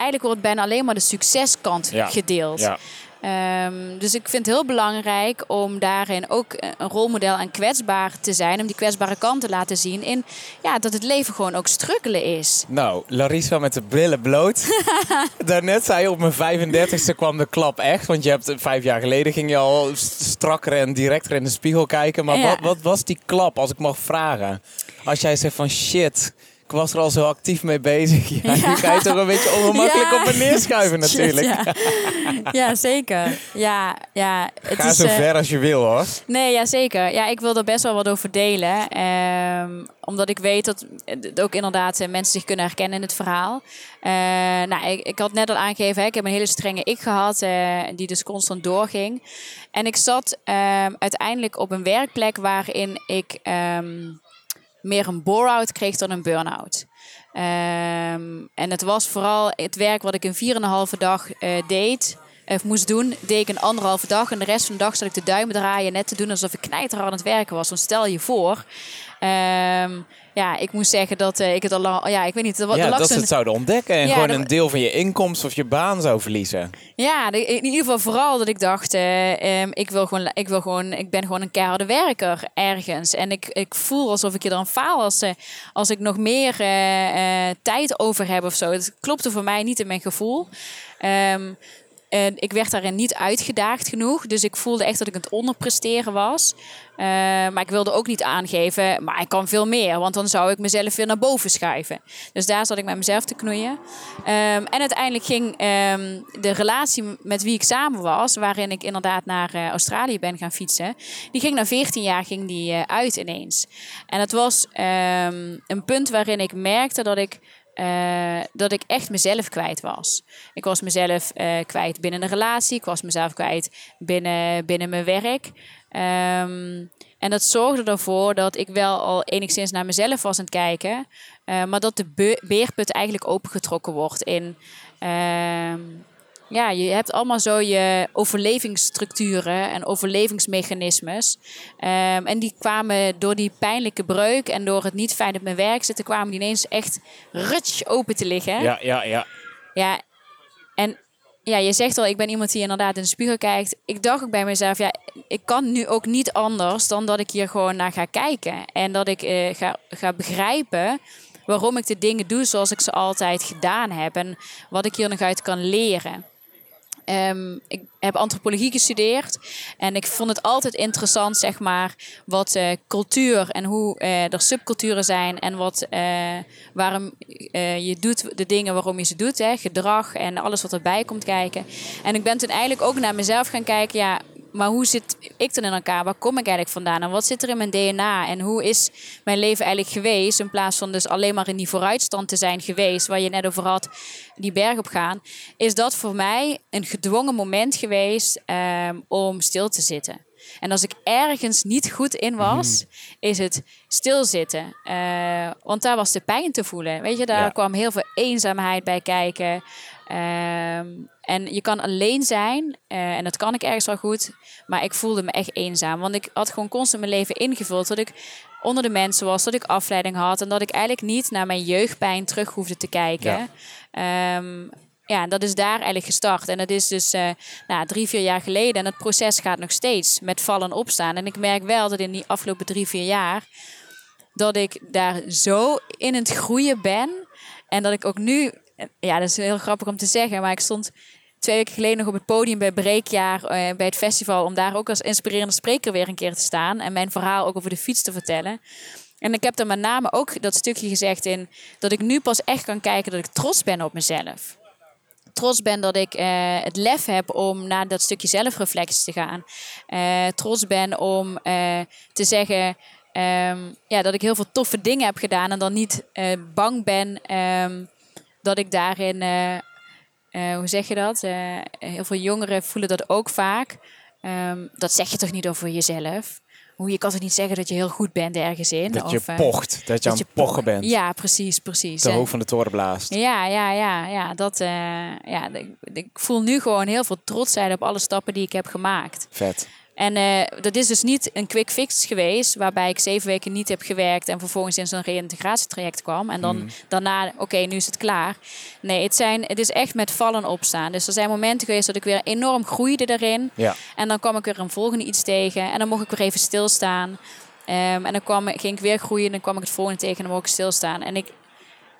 Speaker 1: eigenlijk wordt bijna alleen maar de succeskant
Speaker 2: ja.
Speaker 1: gedeeld.
Speaker 2: Ja.
Speaker 1: Ehm, dus ik vind het heel belangrijk om daarin ook een rolmodel en kwetsbaar te zijn. Om die kwetsbare kant te laten zien. In ja, dat het leven gewoon ook strukkelen is.
Speaker 2: Nou, Larissa met de brillen bloot. [LAUGHS] Daarnet zei je op mijn 35ste kwam de klap echt. Want je hebt vijf jaar geleden ging je al strakker en directer in de spiegel kijken. Maar wat, wat was die klap, als ik mag vragen? Als jij zegt van shit, ik was er al zo actief mee bezig. [LAUGHS] Ja, ja. Nu ga je toch een beetje ongemakkelijk op en neer schuiven natuurlijk.
Speaker 1: Ja, ja zeker. Ja, ja,
Speaker 2: het ga is, zo uh, ver als je wil hoor.
Speaker 1: Nee, ja, zeker. Ja, ik wil er best wel wat over delen. Um, omdat ik weet dat het ook inderdaad uh, mensen zich kunnen herkennen in het verhaal. Uh, nou, ik, ik, had net al aangegeven, hè, ik heb een hele strenge ik gehad, die dus constant doorging. En ik zat um, uiteindelijk op een werkplek waarin ik... Um, meer een bore-out kreeg dan een burn-out. Um, en het was vooral het werk wat ik een 4,5 dag uh, deed, of moest doen, deed ik een anderhalve dag. En de rest van de dag zat ik de duimen draaien, net te doen alsof ik knijter aan het werken was. Want stel je voor, um, ja, ik moest zeggen dat uh, ik het al lang, ja, ik weet niet.
Speaker 2: Er, ja, dat ze het zouden ontdekken en ja, gewoon een deel van je inkomsten of je baan zou verliezen.
Speaker 1: Ja, in ieder geval vooral dat ik dacht, uh, um, ik wil gewoon, ik wil gewoon, ik ben gewoon een keiharde werker ergens en ik, ik voel alsof ik je dan faal als, uh, als ik nog meer tijd over heb of zo. Het klopte voor mij niet in mijn gevoel. Um, en ik werd daarin niet uitgedaagd genoeg. Dus ik voelde echt dat ik het onderpresteren was. Uh, maar ik wilde ook niet aangeven, maar ik kan veel meer. Want dan zou ik mezelf weer naar boven schuiven. Dus daar zat ik met mezelf te knoeien. Um, en uiteindelijk ging um, de relatie met wie ik samen was, waarin ik inderdaad naar uh, Australië ben gaan fietsen, die ging na 14 jaar ging die, uh, uit ineens. En het was um, een punt waarin ik merkte dat ik uh, dat ik echt mezelf kwijt was. Ik was mezelf uh, kwijt binnen de relatie. Ik was mezelf kwijt binnen, binnen mijn werk. Um, en dat zorgde ervoor dat ik wel al enigszins naar mezelf was aan het kijken. Uh, maar dat de beerput eigenlijk opengetrokken wordt in ja, je hebt allemaal zo je overlevingsstructuren en overlevingsmechanismes. Um, en die kwamen door die pijnlijke breuk en door het niet fijn op mijn werk zitten, kwamen die ineens echt rutsch open te liggen.
Speaker 2: Ja, ja, ja.
Speaker 1: Ja, en ja, je zegt al, ik ben iemand die inderdaad in de spiegel kijkt. Ik dacht ook bij mezelf, ja, ik kan nu ook niet anders dan dat ik hier gewoon naar ga kijken. En dat ik uh, ga, ga begrijpen waarom ik de dingen doe zoals ik ze altijd gedaan heb. En wat ik hier nog uit kan leren. Um, ik heb antropologie gestudeerd en ik vond het altijd interessant, zeg maar, wat uh, cultuur en hoe uh, er subculturen zijn en wat, uh, waarom je doet de dingen waarom je ze doet, hè, gedrag en alles wat erbij komt kijken. En ik ben toen eigenlijk ook naar mezelf gaan kijken, ja, maar hoe zit ik dan in elkaar? Waar kom ik eigenlijk vandaan? En wat zit er in mijn DNA? En hoe is mijn leven eigenlijk geweest? In plaats van dus alleen maar in die vooruitstand te zijn geweest, waar je net over had, die berg op gaan. Is dat voor mij een gedwongen moment geweest um, om stil te zitten. En als ik ergens niet goed in was, mhm. is het stilzitten. Uh, want daar was de pijn te voelen. Weet je, daar kwam heel veel eenzaamheid bij kijken. Um, en je kan alleen zijn, uh, en dat kan ik ergens wel goed, maar ik voelde me echt eenzaam. Want ik had gewoon constant mijn leven ingevuld dat ik onder de mensen was, dat ik afleiding had en dat ik eigenlijk niet naar mijn jeugdpijn terug hoefde te kijken. Ja. Um, ja, dat is daar eigenlijk gestart. En dat is dus uh, nou, drie, vier jaar geleden. En het proces gaat nog steeds met vallen en opstaan. En ik merk wel dat in die afgelopen drie, vier jaar... dat ik daar zo in het groeien ben. En dat ik ook nu... Ja, dat is heel grappig om te zeggen. Maar ik stond twee weken geleden nog op het podium bij Breekjaar... Uh, bij het festival... om daar ook als inspirerende spreker weer een keer te staan. En mijn verhaal ook over de fiets te vertellen. En ik heb er met name ook dat stukje gezegd in... dat ik nu pas echt kan kijken dat ik trots ben op mezelf trots ben dat ik uh, het lef heb om naar dat stukje zelfreflectie te gaan. Uh, trots ben om uh, te zeggen um, ja, dat ik heel veel toffe dingen heb gedaan en dan niet bang ben um, dat ik daarin, hoe zeg je dat? heel veel jongeren voelen dat ook vaak. Um, dat zeg je toch niet over jezelf? Hoe je kan het niet zeggen dat je heel goed bent ergens in.
Speaker 2: Dat je pocht, dat je aan het pochen bent.
Speaker 1: Ja, precies, precies.
Speaker 2: De hoog van de toren blaast.
Speaker 1: Ja, ja, ja, ja. Dat, uh, ja ik, ik, voel nu gewoon heel veel trotsheid op alle stappen die ik heb gemaakt.
Speaker 2: Vet.
Speaker 1: En eh, dat is dus niet een quick fix geweest, waarbij ik zeven weken niet heb gewerkt en vervolgens in zo'n reïntegratietraject kwam. En dan
Speaker 2: Mhm.
Speaker 1: daarna, oké, nu is het klaar. Nee, het, zijn, het is echt met vallen opstaan. Dus er zijn momenten geweest dat ik weer enorm groeide erin.
Speaker 2: Ja.
Speaker 1: En dan kwam ik weer een volgende iets tegen. En dan mocht ik weer even stilstaan. Ehm, en dan kwam, ging ik weer groeien. En dan kwam ik het volgende tegen en dan mocht ik stilstaan. En ik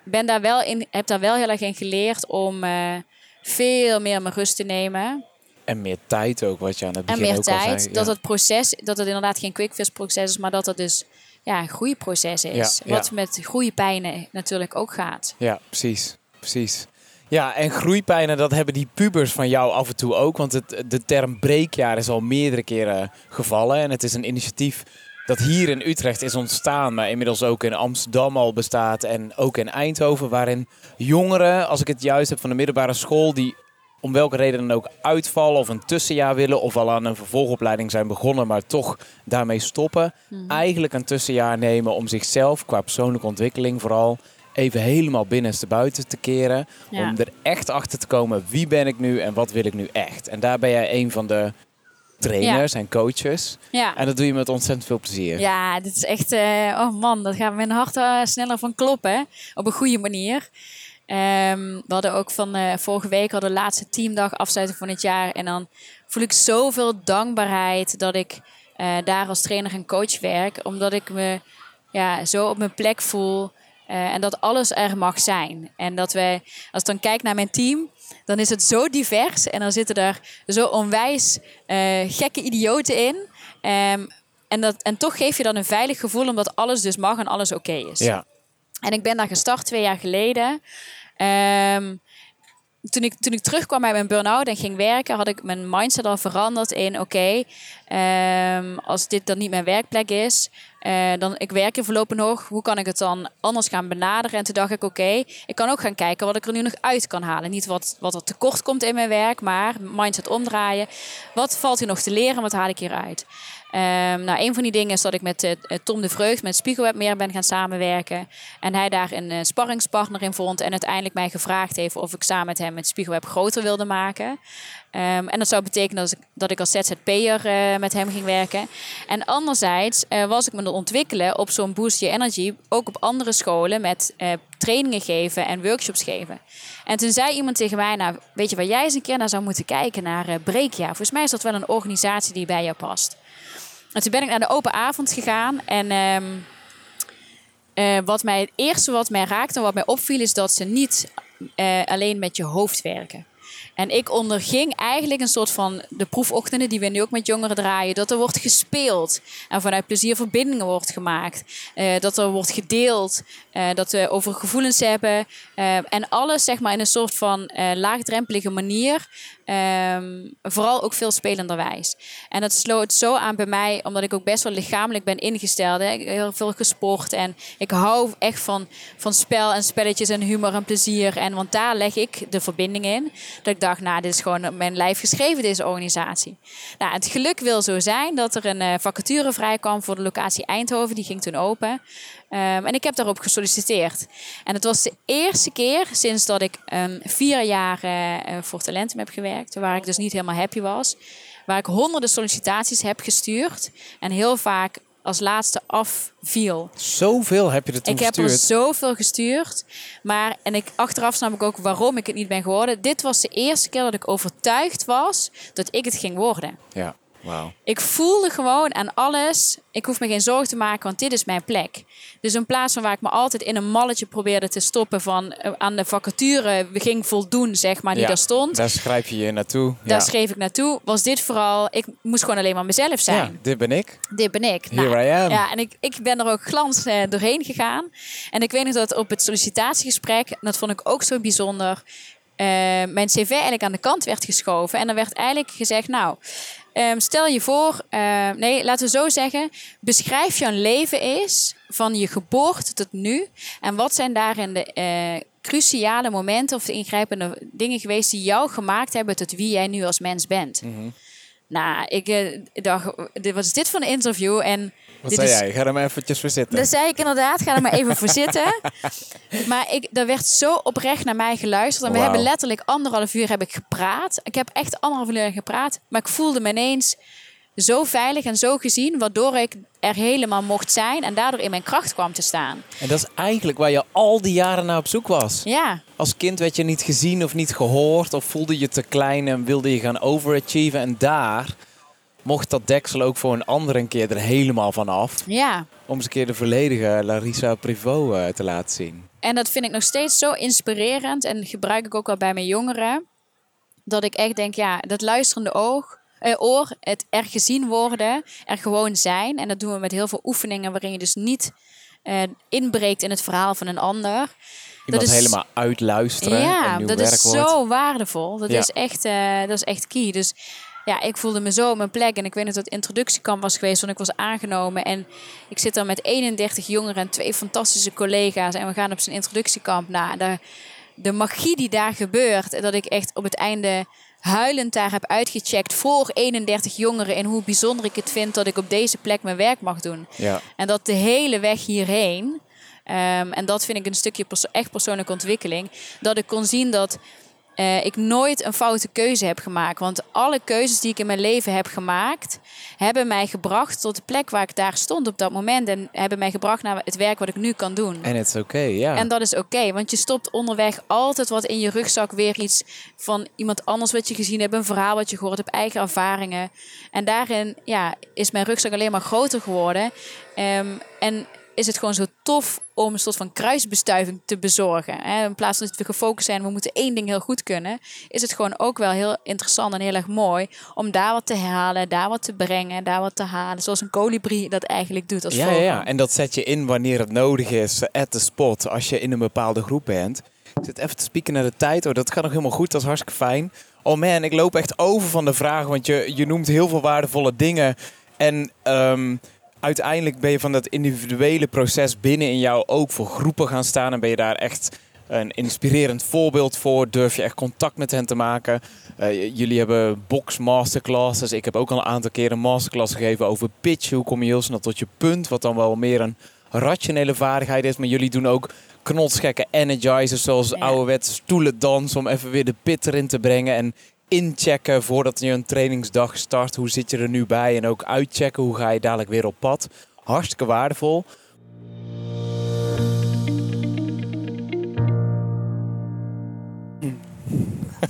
Speaker 1: ben daar wel in, heb daar wel heel erg in geleerd om eh, veel meer mijn rust te nemen.
Speaker 2: En meer tijd ook, wat je aan het
Speaker 1: En
Speaker 2: begin
Speaker 1: meer
Speaker 2: ook al
Speaker 1: tijd.
Speaker 2: zei.
Speaker 1: Dat
Speaker 2: ja.
Speaker 1: het proces, dat het inderdaad geen quick fix proces is, maar dat het dus ja, een groeiproces is.
Speaker 2: Ja,
Speaker 1: Wat
Speaker 2: ja.
Speaker 1: met groeipijnen natuurlijk ook gaat.
Speaker 2: Ja, precies. Precies. Ja, en groeipijnen, dat hebben die pubers van jou af en toe ook. Want het, de term breekjaar is al meerdere keren gevallen. En het is een initiatief dat hier in Utrecht is ontstaan, maar inmiddels ook in Amsterdam al bestaat. En ook in Eindhoven, waarin jongeren, als ik het juist heb van de middelbare school, die om welke reden dan ook uitvallen of een tussenjaar willen of al aan een vervolgopleiding zijn begonnen, maar toch daarmee stoppen. Eigenlijk een tussenjaar nemen om zichzelf, qua persoonlijke ontwikkeling vooral, even helemaal binnenstebuiten te keren.
Speaker 1: Ja.
Speaker 2: Om er echt achter te komen, wie ben ik nu en wat wil ik nu echt. En daar ben jij een van de trainers en coaches.
Speaker 1: Ja.
Speaker 2: En dat doe je met ontzettend veel plezier.
Speaker 1: Ja, dit is echt... eh, oh man, dat gaat mijn hart eh, sneller van kloppen. Op een goede manier. Ehm, we hadden ook van eh, vorige week hadden de laatste teamdag afsluiting van het jaar. En dan voel ik zoveel dankbaarheid dat ik eh, daar als trainer en coach werk. Omdat ik me ja, zo op mijn plek voel. eh, en dat alles er mag zijn. En dat we, als ik dan kijk naar mijn team, dan is het zo divers. En dan zitten er zo onwijs gekke idioten in. Ehm, en, dat, en toch geef je dan een veilig gevoel omdat alles dus mag en alles oké is.
Speaker 2: Ja.
Speaker 1: En ik ben daar gestart twee jaar geleden. Ehm, toen, ik, toen ik terugkwam bij mijn burn-out en ging werken, had ik mijn mindset al veranderd in: oké, ehm, als dit dan niet mijn werkplek is, eh, dan ik werk er voorlopig nog. Hoe kan ik het dan anders gaan benaderen? En toen dacht ik: oké, ik kan ook gaan kijken wat ik er nu nog uit kan halen. Niet wat, wat er tekort komt in mijn werk, maar mindset omdraaien. Wat valt hier nog te leren? Wat haal ik hieruit? Ehm, nou, een van die dingen is dat ik met eh, Tom de Vreugd, met Spiegelweb meer ben gaan samenwerken. En hij daar een eh, sparringspartner in vond. En uiteindelijk mij gevraagd heeft of ik samen met hem het Spiegelweb groter wilde maken. Ehm, en dat zou betekenen dat ik, dat ik als ZZP'er eh met hem ging werken. En anderzijds eh, was ik me aan ontwikkelen op zo'n Boost Your Energy. Ook op andere scholen met eh, trainingen geven en workshops geven. En toen zei iemand tegen mij, nou weet je waar jij eens een keer naar zou moeten kijken? Naar eh Breekjaar. Volgens mij is dat wel een organisatie die bij jou past. En toen ben ik naar de open avond gegaan. En ehm, eh, wat mij, het eerste wat mij raakte en wat mij opviel... is dat ze niet eh, alleen met je hoofd werken. En ik onderging eigenlijk een soort van de proefochtenden... die we nu ook met jongeren draaien. Dat er wordt gespeeld. En vanuit plezier verbindingen wordt gemaakt. Eh, dat er wordt gedeeld. dat we over gevoelens hebben. en alles zeg maar in een soort van laagdrempelige manier... Ehm, vooral ook veel spelenderwijs. En dat sloot zo aan bij mij, omdat ik ook best wel lichamelijk ben ingesteld. Hè. Ik heb heel veel gesport en ik hou echt van, van spel en spelletjes en humor en plezier. En want daar leg ik de verbinding in. Dat ik dacht, nou, dit is gewoon op mijn lijf geschreven, deze organisatie. Nou, het geluk wil zo zijn dat er een eh, vacature vrijkwam voor de locatie Eindhoven. Die ging toen open. Ehm, en ik heb daarop gesolliciteerd. En het was de eerste keer sinds dat ik ehm, vier jaar eh, eh, voor Talentum heb gewerkt, waar ik dus niet helemaal happy was, waar ik honderden sollicitaties heb gestuurd en heel vaak als laatste afviel.
Speaker 2: Zoveel heb je er toen
Speaker 1: Ik heb er
Speaker 2: gestuurd.
Speaker 1: zoveel gestuurd, maar en ik achteraf snap ik ook waarom ik het niet ben geworden. Dit was de eerste keer dat ik overtuigd was dat ik het ging worden.
Speaker 2: Ja, wauw.
Speaker 1: Ik voelde gewoon aan alles. Ik hoef me geen zorgen te maken, want dit is mijn plek. Dus in plaats van waar ik me altijd in een malletje probeerde te stoppen van eh, aan de vacature ging voldoen, zeg maar, die
Speaker 2: Ja,
Speaker 1: daar stond.
Speaker 2: Daar schrijf je je naartoe.
Speaker 1: Daar
Speaker 2: ja.
Speaker 1: schreef ik naartoe. Was dit vooral, ik moest gewoon alleen maar mezelf zijn.
Speaker 2: ja, dit ben ik.
Speaker 1: Dit ben ik. Nou,
Speaker 2: Here I am.
Speaker 1: Ja, en ik, ik ben er ook glans eh, doorheen gegaan. En ik weet nog dat op het sollicitatiegesprek, en dat vond ik ook zo bijzonder, eh, mijn cv eigenlijk aan de kant werd geschoven. En er werd eigenlijk gezegd, nou, ehm, stel je voor, nee, laten we zo zeggen, beschrijf jouw leven eens van je geboorte tot nu. En wat zijn daarin de eh, cruciale momenten of de ingrijpende dingen geweest die jou gemaakt hebben tot wie jij nu als mens bent?
Speaker 2: Mhm.
Speaker 1: Nou, ik eh, dacht, dit- wat is dit voor een interview? En
Speaker 2: Wat zei
Speaker 1: is,
Speaker 2: jij? Ga er maar eventjes voor zitten.
Speaker 1: Dat zei ik inderdaad, ga er maar even voor zitten. [LAUGHS] Maar ik, er werd zo oprecht naar mij geluisterd. En we hebben letterlijk anderhalf uur heb ik gepraat. Ik heb echt anderhalf uur gepraat. Maar ik voelde me ineens zo veilig en zo gezien, waardoor ik er helemaal mocht zijn en daardoor in mijn kracht kwam te staan.
Speaker 2: En dat is eigenlijk waar je al die jaren naar op zoek was.
Speaker 1: Ja,
Speaker 2: Als kind werd je niet gezien of niet gehoord of voelde je te klein en wilde je gaan overachieven. En daar mocht dat deksel ook voor een ander een keer er helemaal van af.
Speaker 1: ja.
Speaker 2: Om eens een keer de volledige Larissa Privot eh, te laten zien.
Speaker 1: En dat vind ik nog steeds zo inspirerend en gebruik ik ook al bij mijn jongeren. Dat ik echt denk, ja, dat luisterende oog, eh, oor, het er gezien worden, er gewoon zijn. En dat doen we met heel veel oefeningen waarin je dus niet eh, inbreekt in het verhaal van een ander.
Speaker 2: Iemand
Speaker 1: is-
Speaker 2: helemaal uitluisteren.
Speaker 1: Ja, dat is zo waardevol. Dat,
Speaker 2: Ja.
Speaker 1: is echt, eh, dat is echt key. Dus ja, ik voelde me zo op mijn plek. En ik weet nog dat het introductiekamp was geweest, want ik was aangenomen. En ik zit daar met 31 jongeren en twee fantastische collega's. En we gaan op zijn introductiekamp na. De, de magie die daar gebeurt. Dat ik echt op het einde huilend daar heb uitgecheckt voor 31 jongeren. En hoe bijzonder ik het vind dat ik op deze plek mijn werk mag doen.
Speaker 2: Ja.
Speaker 1: En dat de hele weg hierheen, ehm, en dat vind ik een stukje perso- echt persoonlijke ontwikkeling, dat ik kon zien dat eh, ik nooit een foute keuze heb gemaakt. Want alle keuzes die ik in mijn leven heb gemaakt, hebben mij gebracht tot de plek waar ik daar stond op dat moment. En hebben mij gebracht naar het werk wat ik nu kan doen.
Speaker 2: En het is oké, ja.
Speaker 1: En dat is oké, want je stopt onderweg altijd wat in je rugzak weer iets van iemand anders wat je gezien hebt, een verhaal wat je gehoord hebt, eigen ervaringen. En daarin ja, is mijn rugzak alleen maar groter geworden. Ehm, en is het gewoon zo tof om een soort van kruisbestuiving te bezorgen. Hè? In plaats van dat we gefocust zijn, we moeten één ding heel goed kunnen, is het gewoon ook wel heel interessant en heel erg mooi om daar wat te halen, daar wat te brengen, daar wat te halen. Zoals een kolibrie dat eigenlijk doet als
Speaker 2: Ja, ja,
Speaker 1: vogel.
Speaker 2: ja, en dat zet je in wanneer het nodig is, eh, at the spot, als je in een bepaalde groep bent. Ik zit even te spieken naar de tijd, hoor. dat gaat nog helemaal goed, dat is hartstikke fijn. Oh man, ik loop echt over van de vragen, want je, je noemt heel veel waardevolle dingen. En ehm, uiteindelijk ben je van dat individuele proces binnen in jou ook voor groepen gaan staan. En ben je daar echt een inspirerend voorbeeld voor. Durf je echt contact met hen te maken. Eh, jullie hebben box masterclasses. Ik heb ook al een aantal keren een masterclass gegeven over pitch. Hoe kom je heel snel tot je punt, wat dan wel meer een rationele vaardigheid is. Maar jullie doen ook knotsgekke energizers, zoals
Speaker 1: Ja.
Speaker 2: ouderwets stoelendans, om even weer de pit erin te brengen. En inchecken voordat je een trainingsdag start. Hoe zit je er nu bij? En ook uitchecken, hoe ga je dadelijk weer op pad? Hartstikke waardevol.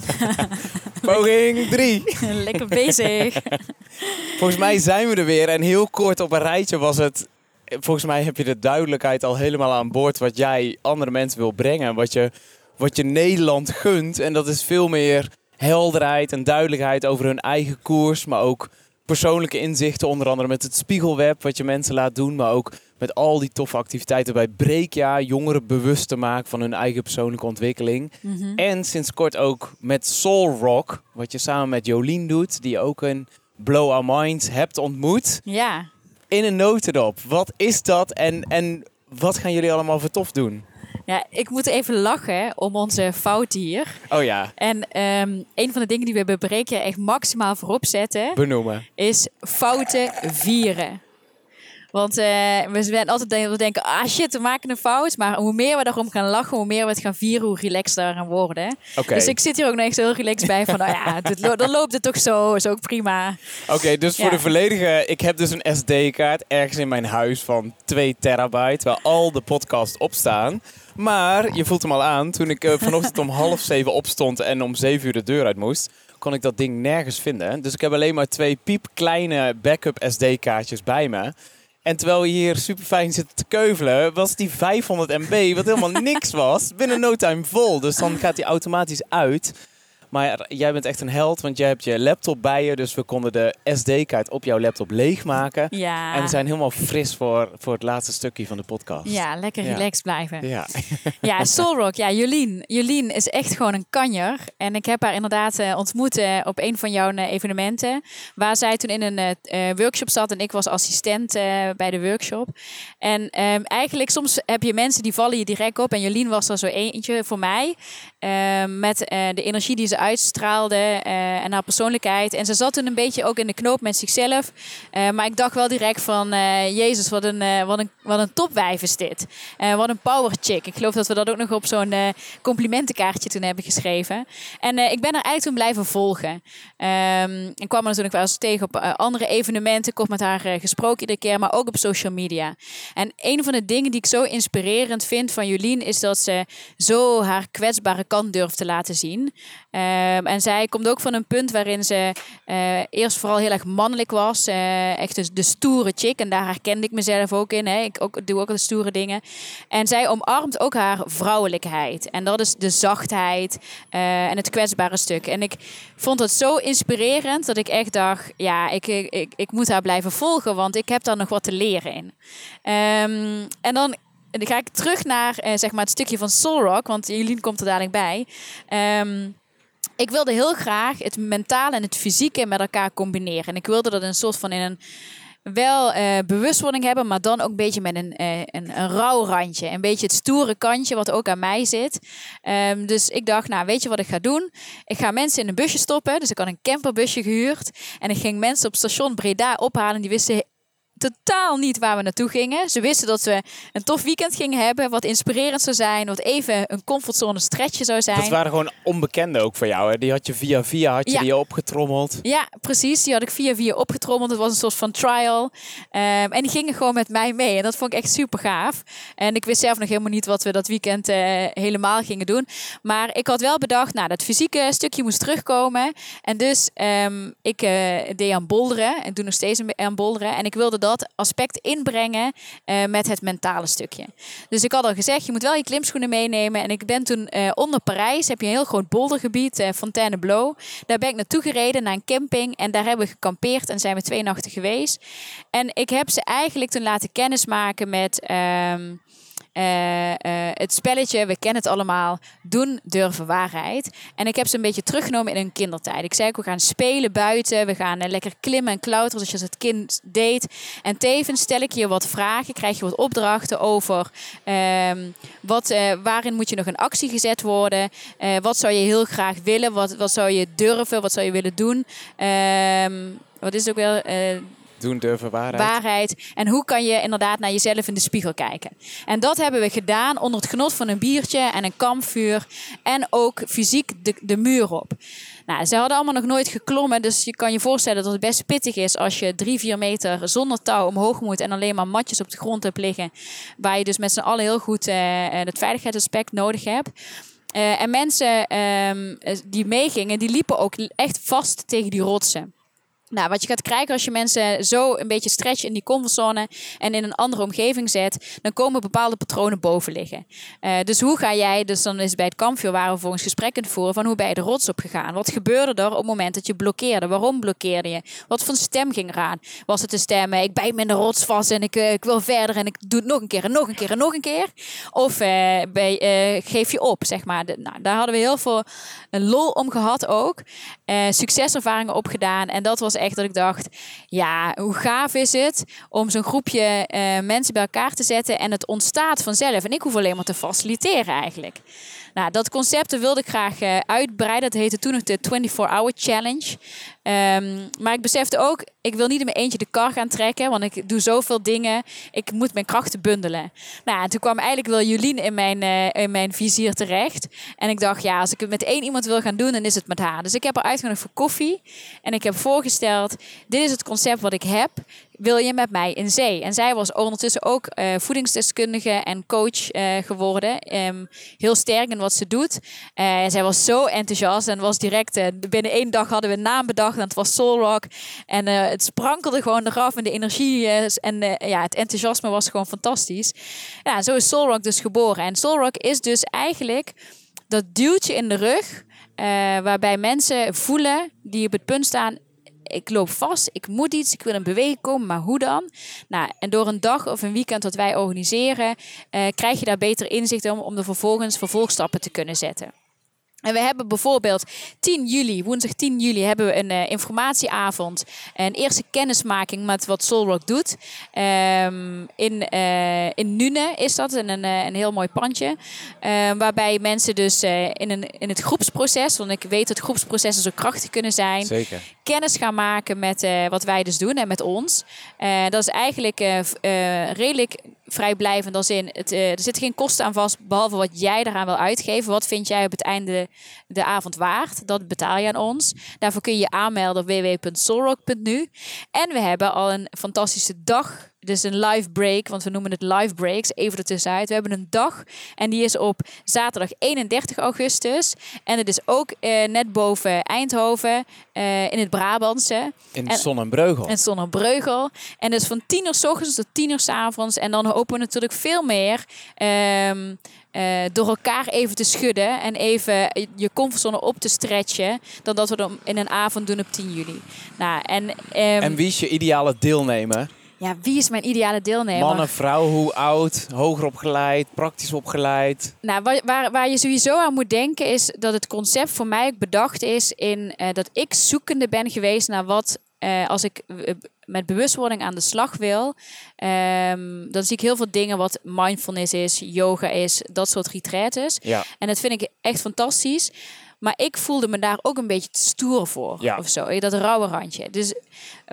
Speaker 2: [LAUGHS] Poging 3. [LAUGHS]
Speaker 1: Lekker bezig. [LAUGHS]
Speaker 2: Volgens mij zijn we er weer. En heel kort op een rijtje was het. Volgens mij heb je de duidelijkheid al helemaal aan boord. Wat jij andere mensen wil brengen. En wat je, wat je Nederland gunt. En dat is veel meer helderheid en duidelijkheid over hun eigen koers. Maar ook persoonlijke inzichten. Onder andere met het Spiegelweb. Wat je mensen laat doen. Maar ook met al die toffe activiteiten bij Breekjaar. Jongeren bewust te maken van hun eigen persoonlijke ontwikkeling.
Speaker 1: Mhm.
Speaker 2: En sinds kort ook met Soul Rock. Wat je samen met Jolien doet. Die ook een Blow Our Minds hebt ontmoet.
Speaker 1: Ja,
Speaker 2: In een notendop. Wat is dat en, en wat gaan jullie allemaal voor tof doen?
Speaker 1: Ja, ik moet even lachen om onze fout hier.
Speaker 2: Oh ja,
Speaker 1: En ehm, een van de dingen die we bij Breken echt maximaal voorop zetten,
Speaker 2: benoemen.
Speaker 1: is fouten vieren. Want eh, we zijn altijd denken, we denken, ah shit, we maken een fout. Maar hoe meer we daarom gaan lachen, hoe meer we het gaan vieren, hoe relaxter we gaan worden.
Speaker 2: Oké,
Speaker 1: Dus ik zit hier ook nog echt zo relaxed bij van, nou ja, [LAUGHS] dit lo- dan loopt het toch zo, is ook prima.
Speaker 2: Oké, dus voor
Speaker 1: Ja.
Speaker 2: de volledige... Ik heb dus een SD-kaart ergens in mijn huis van 2 terabyte... waar al de podcasts op staan. Maar je voelt hem al aan. Toen ik eh, vanochtend om [LAUGHS] half zeven opstond en om zeven uur de deur uit moest... kon ik dat ding nergens vinden. Dus ik heb alleen maar twee piepkleine backup SD-kaartjes bij me... En terwijl we hier super fijn zitten te keuvelen, was die 500 MB, wat helemaal [LAUGHS] niks was, binnen no time vol. Dus dan gaat die automatisch uit. Maar jij bent echt een held, want jij hebt je laptop bij je. Dus we konden de SD-kaart op jouw laptop leegmaken.
Speaker 1: Ja,
Speaker 2: En we zijn helemaal fris voor, voor het laatste stukje van de podcast.
Speaker 1: ja lekker
Speaker 2: Ja.
Speaker 1: relaxed blijven.
Speaker 2: Ja. [LAUGHS]
Speaker 1: Ja, Soulrock. Ja, Jolien. Jolien is echt gewoon een kanjer. En ik heb haar inderdaad eh, ontmoet eh, op een van jouw eh, evenementen. Waar zij toen in een workshop zat en ik was assistent bij de workshop. En ehm, eigenlijk soms heb je mensen die vallen je direct op. En Jolien was er zo eentje voor mij. Ehm, met de energie die ze uitstraalde uh, en haar persoonlijkheid. En ze zat een beetje ook in de knoop met zichzelf. Uh, maar ik dacht wel direct van, uh, jezus, wat een, wat, een, wat een topwijf is dit. wat een power chick. Ik geloof dat we dat ook nog op zo'n complimentenkaartje toen hebben geschreven. En ik ben er eigenlijk toen blijven volgen. Um, ik kwam er natuurlijk wel eens tegen op andere evenementen. Heb met haar gesproken iedere keer, maar ook op social media. En een van de dingen die ik zo inspirerend vind van Jolien... is dat ze zo haar kwetsbare kant durft te laten zien. Um, en zij komt ook van een punt waarin ze uh, eerst vooral heel erg mannelijk was. Uh, echt de, de, stoere chick. En daar herkende ik mezelf ook in. Hè. Ik ook, doe ook de stoere dingen. En zij omarmt ook haar vrouwelijkheid. En dat is de zachtheid uh, en het kwetsbare stuk. En ik vond het zo inspirerend dat ik echt dacht... Ja, ik, ik, ik, moet haar blijven volgen, want ik heb daar nog wat te leren in. Um, en dan dan ga ik terug naar uh, zeg maar het stukje van Soul Rock, want Julien komt er dadelijk bij. Um, ik wilde heel graag het mentale en het fysieke met elkaar combineren. En ik wilde dat een soort van in een wel uh, bewustwording hebben, maar dan ook een beetje met een, uh, een, een rauw randje. Een beetje het stoere kantje wat ook aan mij zit. Um, dus ik dacht, nou weet je wat ik ga doen? Ik ga mensen in een busje stoppen. Dus ik had een camperbusje gehuurd. En ik ging mensen op station Breda ophalen. Die wisten totaal niet waar we naartoe gingen. Ze wisten dat we een tof weekend gingen hebben, wat inspirerend zou zijn, wat even een comfortzone stretchje zou zijn.
Speaker 2: Dat waren gewoon onbekenden ook voor jou. Hè? Die had je via via had je die opgetrommeld.
Speaker 1: Ja, precies. Die had ik via via opgetrommeld. Het was een soort van trial. Um, en die gingen gewoon met mij mee. En dat vond ik echt super gaaf. En ik wist zelf nog helemaal niet wat we dat weekend uh, helemaal gingen doen. Maar ik had wel bedacht, nou, dat fysieke stukje moest terugkomen. En dus um, ik uh, deed aan bolderen. En doe nog steeds aan bolderen. En ik wilde dat dat aspect inbrengen uh, met het mentale stukje. Dus ik had al gezegd, je moet wel je klimschoenen meenemen. En ik ben toen uh, onder Parijs, heb je een heel groot boldergebied, uh, Fontainebleau. Daar ben ik naartoe gereden naar een camping en daar hebben we gekampeerd en zijn we twee nachten geweest. En ik heb ze eigenlijk toen laten kennismaken met... Uh, uh, uh, het spelletje, we kennen het allemaal, doen, durven, waarheid. En ik heb ze een beetje teruggenomen in hun kindertijd. Ik zei ook, we gaan spelen buiten, we gaan uh, lekker klimmen en klauteren zoals je het kind deed. En tevens stel ik je wat vragen, krijg je wat opdrachten over ehm, wat, waarin moet je nog in actie gezet worden. wat zou je heel graag willen, wat, wat zou je durven, wat zou je willen doen. Ehm, wat is ook wel
Speaker 2: doen durven waarheid.
Speaker 1: waarheid. En hoe kan je inderdaad naar jezelf in de spiegel kijken. En dat hebben we gedaan onder het genot van een biertje en een kampvuur. En ook fysiek de, de muur op. Nou, ze hadden allemaal nog nooit geklommen. Dus je kan je voorstellen dat het best pittig is als je drie, vier meter zonder touw omhoog moet. En alleen maar matjes op de grond hebt liggen. Waar je dus met z'n allen heel goed uh, het veiligheidsaspect nodig hebt. Uh, en mensen um, die meegingen, die liepen ook echt vast tegen die rotsen. Nou, wat je gaat krijgen als je mensen zo een beetje stretch in die comfortzone en in een andere omgeving zet, dan komen bepaalde patronen boven liggen. Uh, dus hoe ga jij, dus dan is bij het kampvuur waar we volgens gesprek het voeren, van hoe ben je de rots op gegaan? Wat gebeurde er op het moment dat je blokkeerde? Waarom blokkeerde je? Wat voor stem ging eraan? Was het de stem, ik bijt me in de rots vast en ik, uh, ik wil verder en ik doe het nog een keer en nog een keer en nog een keer? Of bij, geef je op, zeg maar. Nou, daar hadden we heel veel lol om gehad ook. succeservaringen opgedaan en dat was echt dat ik dacht, ja, hoe gaaf is het om zo'n groepje uh, mensen bij elkaar te zetten en het ontstaat vanzelf. En ik hoef alleen maar te faciliteren eigenlijk. Nou, dat concept wilde ik graag uh, uitbreiden. Dat heette toen nog de 24-hour challenge. Um, maar ik besefte ook, ik wil niet in mijn eentje de kar gaan trekken, want ik doe zoveel dingen. Ik moet mijn krachten bundelen. Nou, en toen kwam eigenlijk wel Jolien in mijn, uh, in mijn vizier terecht. En ik dacht, ja, als ik het met één iemand wil gaan doen, dan is het met haar. Dus ik heb haar uitgenodigd voor koffie. En ik heb voorgesteld, dit is het concept wat ik heb wil je met mij in zee? En zij was ondertussen ook uh, voedingsdeskundige en coach uh, geworden. Um, heel sterk in wat ze doet. Zij was zo enthousiast en was direct, binnen één dag hadden we een naam bedacht en het was Soul Rock. En het sprankelde gewoon eraf en de energie en ja, het enthousiasme was gewoon fantastisch. Ja, zo is Soul Rock dus geboren. En Soul Rock is dus eigenlijk dat duwtje in de rug. waarbij mensen voelen die op het punt staan ik loop vast, ik moet iets, ik wil in beweging komen, maar hoe dan? Nou, en door een dag of een weekend dat wij organiseren, uh, krijg je daar beter inzicht om, om er vervolgens vervolgstappen te kunnen zetten. En we hebben bijvoorbeeld 10 juli, woensdag 10 juli, hebben we een uh, informatieavond. Een eerste kennismaking met wat Soulrock doet. Um, in, uh, in Nune is dat, in een, een heel mooi pandje. Um, waarbij mensen dus in, een, in het groepsproces, want ik weet dat groepsprocessen zo krachtig kunnen zijn.
Speaker 2: Zeker.
Speaker 1: Kennis gaan maken met wat wij dus doen en met ons. dat is eigenlijk redelijk vrijblijvend als in, het, er zit geen kosten aan vast, behalve wat jij eraan wil uitgeven. Wat vind jij op het einde de avond waard. Dat betaal je aan ons. Daarvoor kun je je aanmelden op www.soulrock.nu. En we hebben al een fantastische dag dus een live break, want we noemen het live breaks, even ertussenuit. We hebben een dag en die is op zaterdag 31 augustus. En het is ook eh, net boven Eindhoven, uh, in het Brabantse.
Speaker 2: In Zonnebreugel.
Speaker 1: In Zonnebreugel. En dus van tien uur s ochtends tot tien uur s avonds. En dan hopen we natuurlijk veel meer... Um, uh, door elkaar even te schudden en even je comfortzone op te stretchen, dan dat we dan in een avond doen op 10 juli. Nou, en, um,
Speaker 2: en wie is je ideale deelnemer?
Speaker 1: Ja, wie is mijn ideale deelnemer?
Speaker 2: Mannen, vrouw, hoe oud, hoger opgeleid, praktisch opgeleid?
Speaker 1: Nou, waar, waar, waar, je sowieso aan moet denken is dat het concept voor mij ook bedacht is in uh, dat ik zoekende ben geweest naar wat uh, als ik met bewustwording aan de slag wil, um, dan zie ik heel veel dingen wat mindfulness is, yoga is, dat soort retreats.
Speaker 2: Ja.
Speaker 1: En dat vind ik echt fantastisch. Maar ik voelde me daar ook een beetje te stoer voor.
Speaker 2: Ja.
Speaker 1: Of zo. Dat rauwe randje. Dus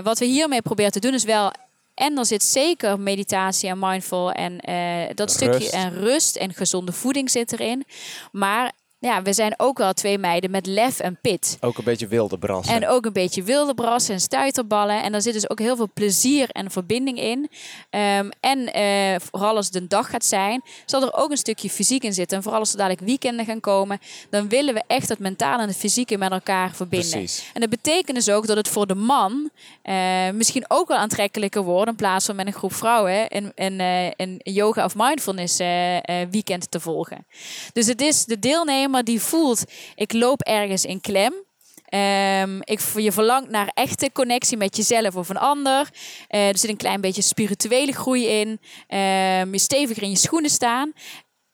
Speaker 1: wat we hiermee proberen te doen is wel en dan zit zeker meditatie en mindful en uh, dat rust. stukje en rust en gezonde voeding zit erin. Maar ja, we zijn ook wel twee meiden met lef en pit.
Speaker 2: Ook een beetje wilde brassen.
Speaker 1: En ook een beetje wilde brassen en stuiterballen. En daar zit dus ook heel veel plezier en verbinding in. Um, en uh, vooral als het een dag gaat zijn, zal er ook een stukje fysiek in zitten. En vooral als er dadelijk weekenden gaan komen, dan willen we echt het mentale en het fysieke met elkaar verbinden.
Speaker 2: Precies.
Speaker 1: En dat betekent dus ook dat het voor de man uh, misschien ook wel aantrekkelijker wordt in plaats van met een groep vrouwen een, een, uh, een yoga of mindfulness weekend te volgen. Dus het is de deelnemer maar die voelt, ik loop ergens in klem. Um, ik, je verlangt naar echte connectie met jezelf of een ander. Uh, er zit een klein beetje spirituele groei in. Um, je steviger in je schoenen staan.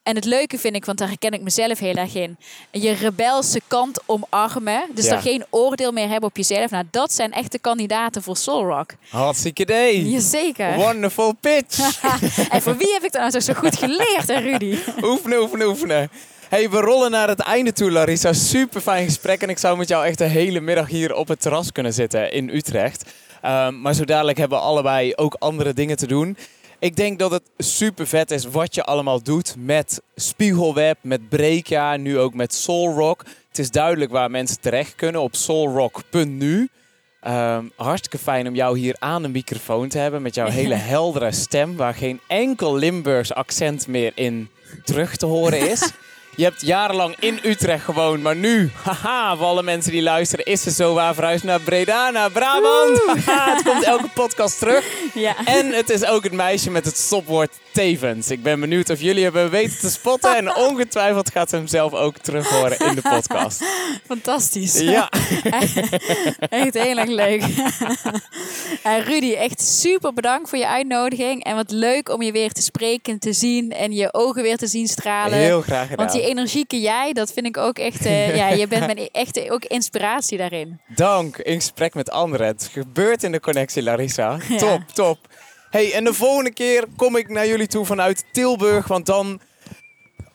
Speaker 1: En het leuke vind ik, want daar herken ik mezelf heel erg in. Je rebelse kant omarmen. Dus ja. er geen oordeel meer hebben op jezelf. Nou, dat zijn echte kandidaten voor Soul Rock.
Speaker 2: Hartstikke idee.
Speaker 1: Jazeker.
Speaker 2: Wonderful pitch. [LAUGHS]
Speaker 1: en voor wie heb ik dat nou zo goed geleerd, hè, Rudy? [LAUGHS]
Speaker 2: oefenen, oefenen, oefenen. Hey, we rollen naar het einde toe, Larissa. Super fijn gesprek. En ik zou met jou echt de hele middag hier op het terras kunnen zitten in Utrecht. Um, maar zo dadelijk hebben we allebei ook andere dingen te doen. Ik denk dat het super vet is wat je allemaal doet met Spiegelweb, met Breakia, nu ook met Soulrock. Het is duidelijk waar mensen terecht kunnen op soulrock.nu. Um, hartstikke fijn om jou hier aan de microfoon te hebben met jouw [LAUGHS] hele heldere stem, waar geen enkel Limburgs accent meer in terug te horen is. Je hebt jarenlang in Utrecht gewoond, maar nu, haha, voor alle mensen die luisteren, is het zo waar verhuisd naar Breda, naar Brabant. Haha, het komt elke podcast terug. [LAUGHS]
Speaker 1: Ja.
Speaker 2: En het is ook het meisje met het stopwoord tevens. Ik ben benieuwd of jullie hebben weten te spotten. En [LAUGHS] ongetwijfeld gaat ze hem zelf ook terug horen in de podcast. [LAUGHS]
Speaker 1: Fantastisch.
Speaker 2: Ja.
Speaker 1: echt heel erg leuk. en Rudy, echt super bedankt voor je uitnodiging. En wat leuk om je weer te spreken, te zien en je ogen weer te zien stralen.
Speaker 2: Heel graag gedaan.
Speaker 1: Want die energieke jij, dat vind ik ook echt... Uh, [LAUGHS] ja, je bent mijn echt ook inspiratie daarin.
Speaker 2: Dank. In gesprek met anderen. Het gebeurt in de connectie, Larissa. [LAUGHS] Top, top. Hey, en de volgende keer kom ik naar jullie toe vanuit Tilburg. Want dan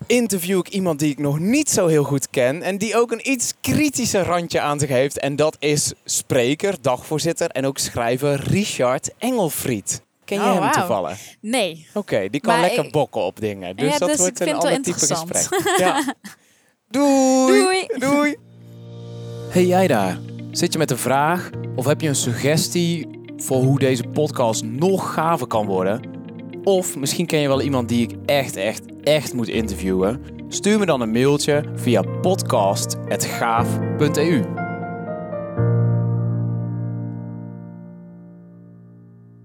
Speaker 2: interview ik iemand die ik nog niet zo heel goed ken. En die ook een iets kritischer randje aan zich heeft. En dat is spreker, dagvoorzitter en ook schrijver Richard Engelfried. Ken je
Speaker 1: oh,
Speaker 2: hem
Speaker 1: wow.
Speaker 2: toevallig?
Speaker 1: Nee.
Speaker 2: Oké, okay, die kan
Speaker 1: Maar
Speaker 2: lekker
Speaker 1: ik-
Speaker 2: bokken op dingen. Dus
Speaker 1: Ja,
Speaker 2: dat
Speaker 1: dus
Speaker 2: wordt een ander type gesprek. [LAUGHS] Ja. Doei.
Speaker 1: Doei.
Speaker 2: Doei. Hey jij daar. Zit je met een vraag of heb je een suggestie voor hoe deze podcast nog gaver kan worden? Of misschien ken je wel iemand die ik echt, echt, echt moet interviewen? Stuur me dan een mailtje via podcast.gaaf.eu.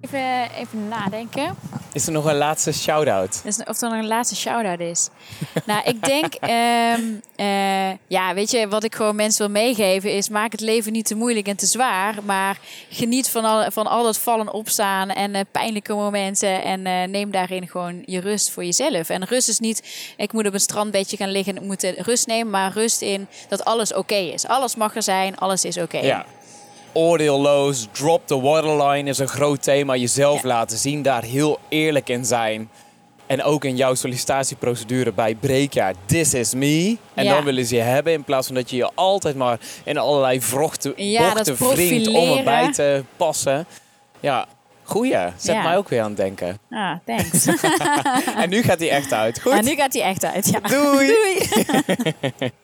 Speaker 1: Even, even nadenken.
Speaker 2: Is er nog een laatste shout-out?
Speaker 1: Dus of er nog een laatste shout-out is. [LAUGHS] nou, ik denk, ehm, eh, ja, weet je, wat ik gewoon mensen wil meegeven is: maak het leven niet te moeilijk en te zwaar. Maar geniet van al, van al het vallen opstaan en uh, pijnlijke momenten. En uh, neem daarin gewoon je rust voor jezelf. En rust is niet, ik moet op een strandbedje gaan liggen en moet rust nemen. Maar rust in dat alles oké is. Alles mag er zijn, alles is oké.
Speaker 2: Ja oordeelloos, drop the waterline is een groot thema. Jezelf laten zien, daar heel eerlijk in zijn. En ook in jouw sollicitatieprocedure bij Breekjaar, this is me. En dan willen ze je hebben in plaats van dat je je altijd maar in allerlei vrochten, ja, bochten wringt om erbij te passen. Ja, goeie. Zet mij ook weer aan het denken.
Speaker 1: Ah, thanks. [LAUGHS]
Speaker 2: en nu gaat hij echt uit. Goed?
Speaker 1: En nu gaat hij echt uit, ja.
Speaker 2: Doei. Doei. [LAUGHS]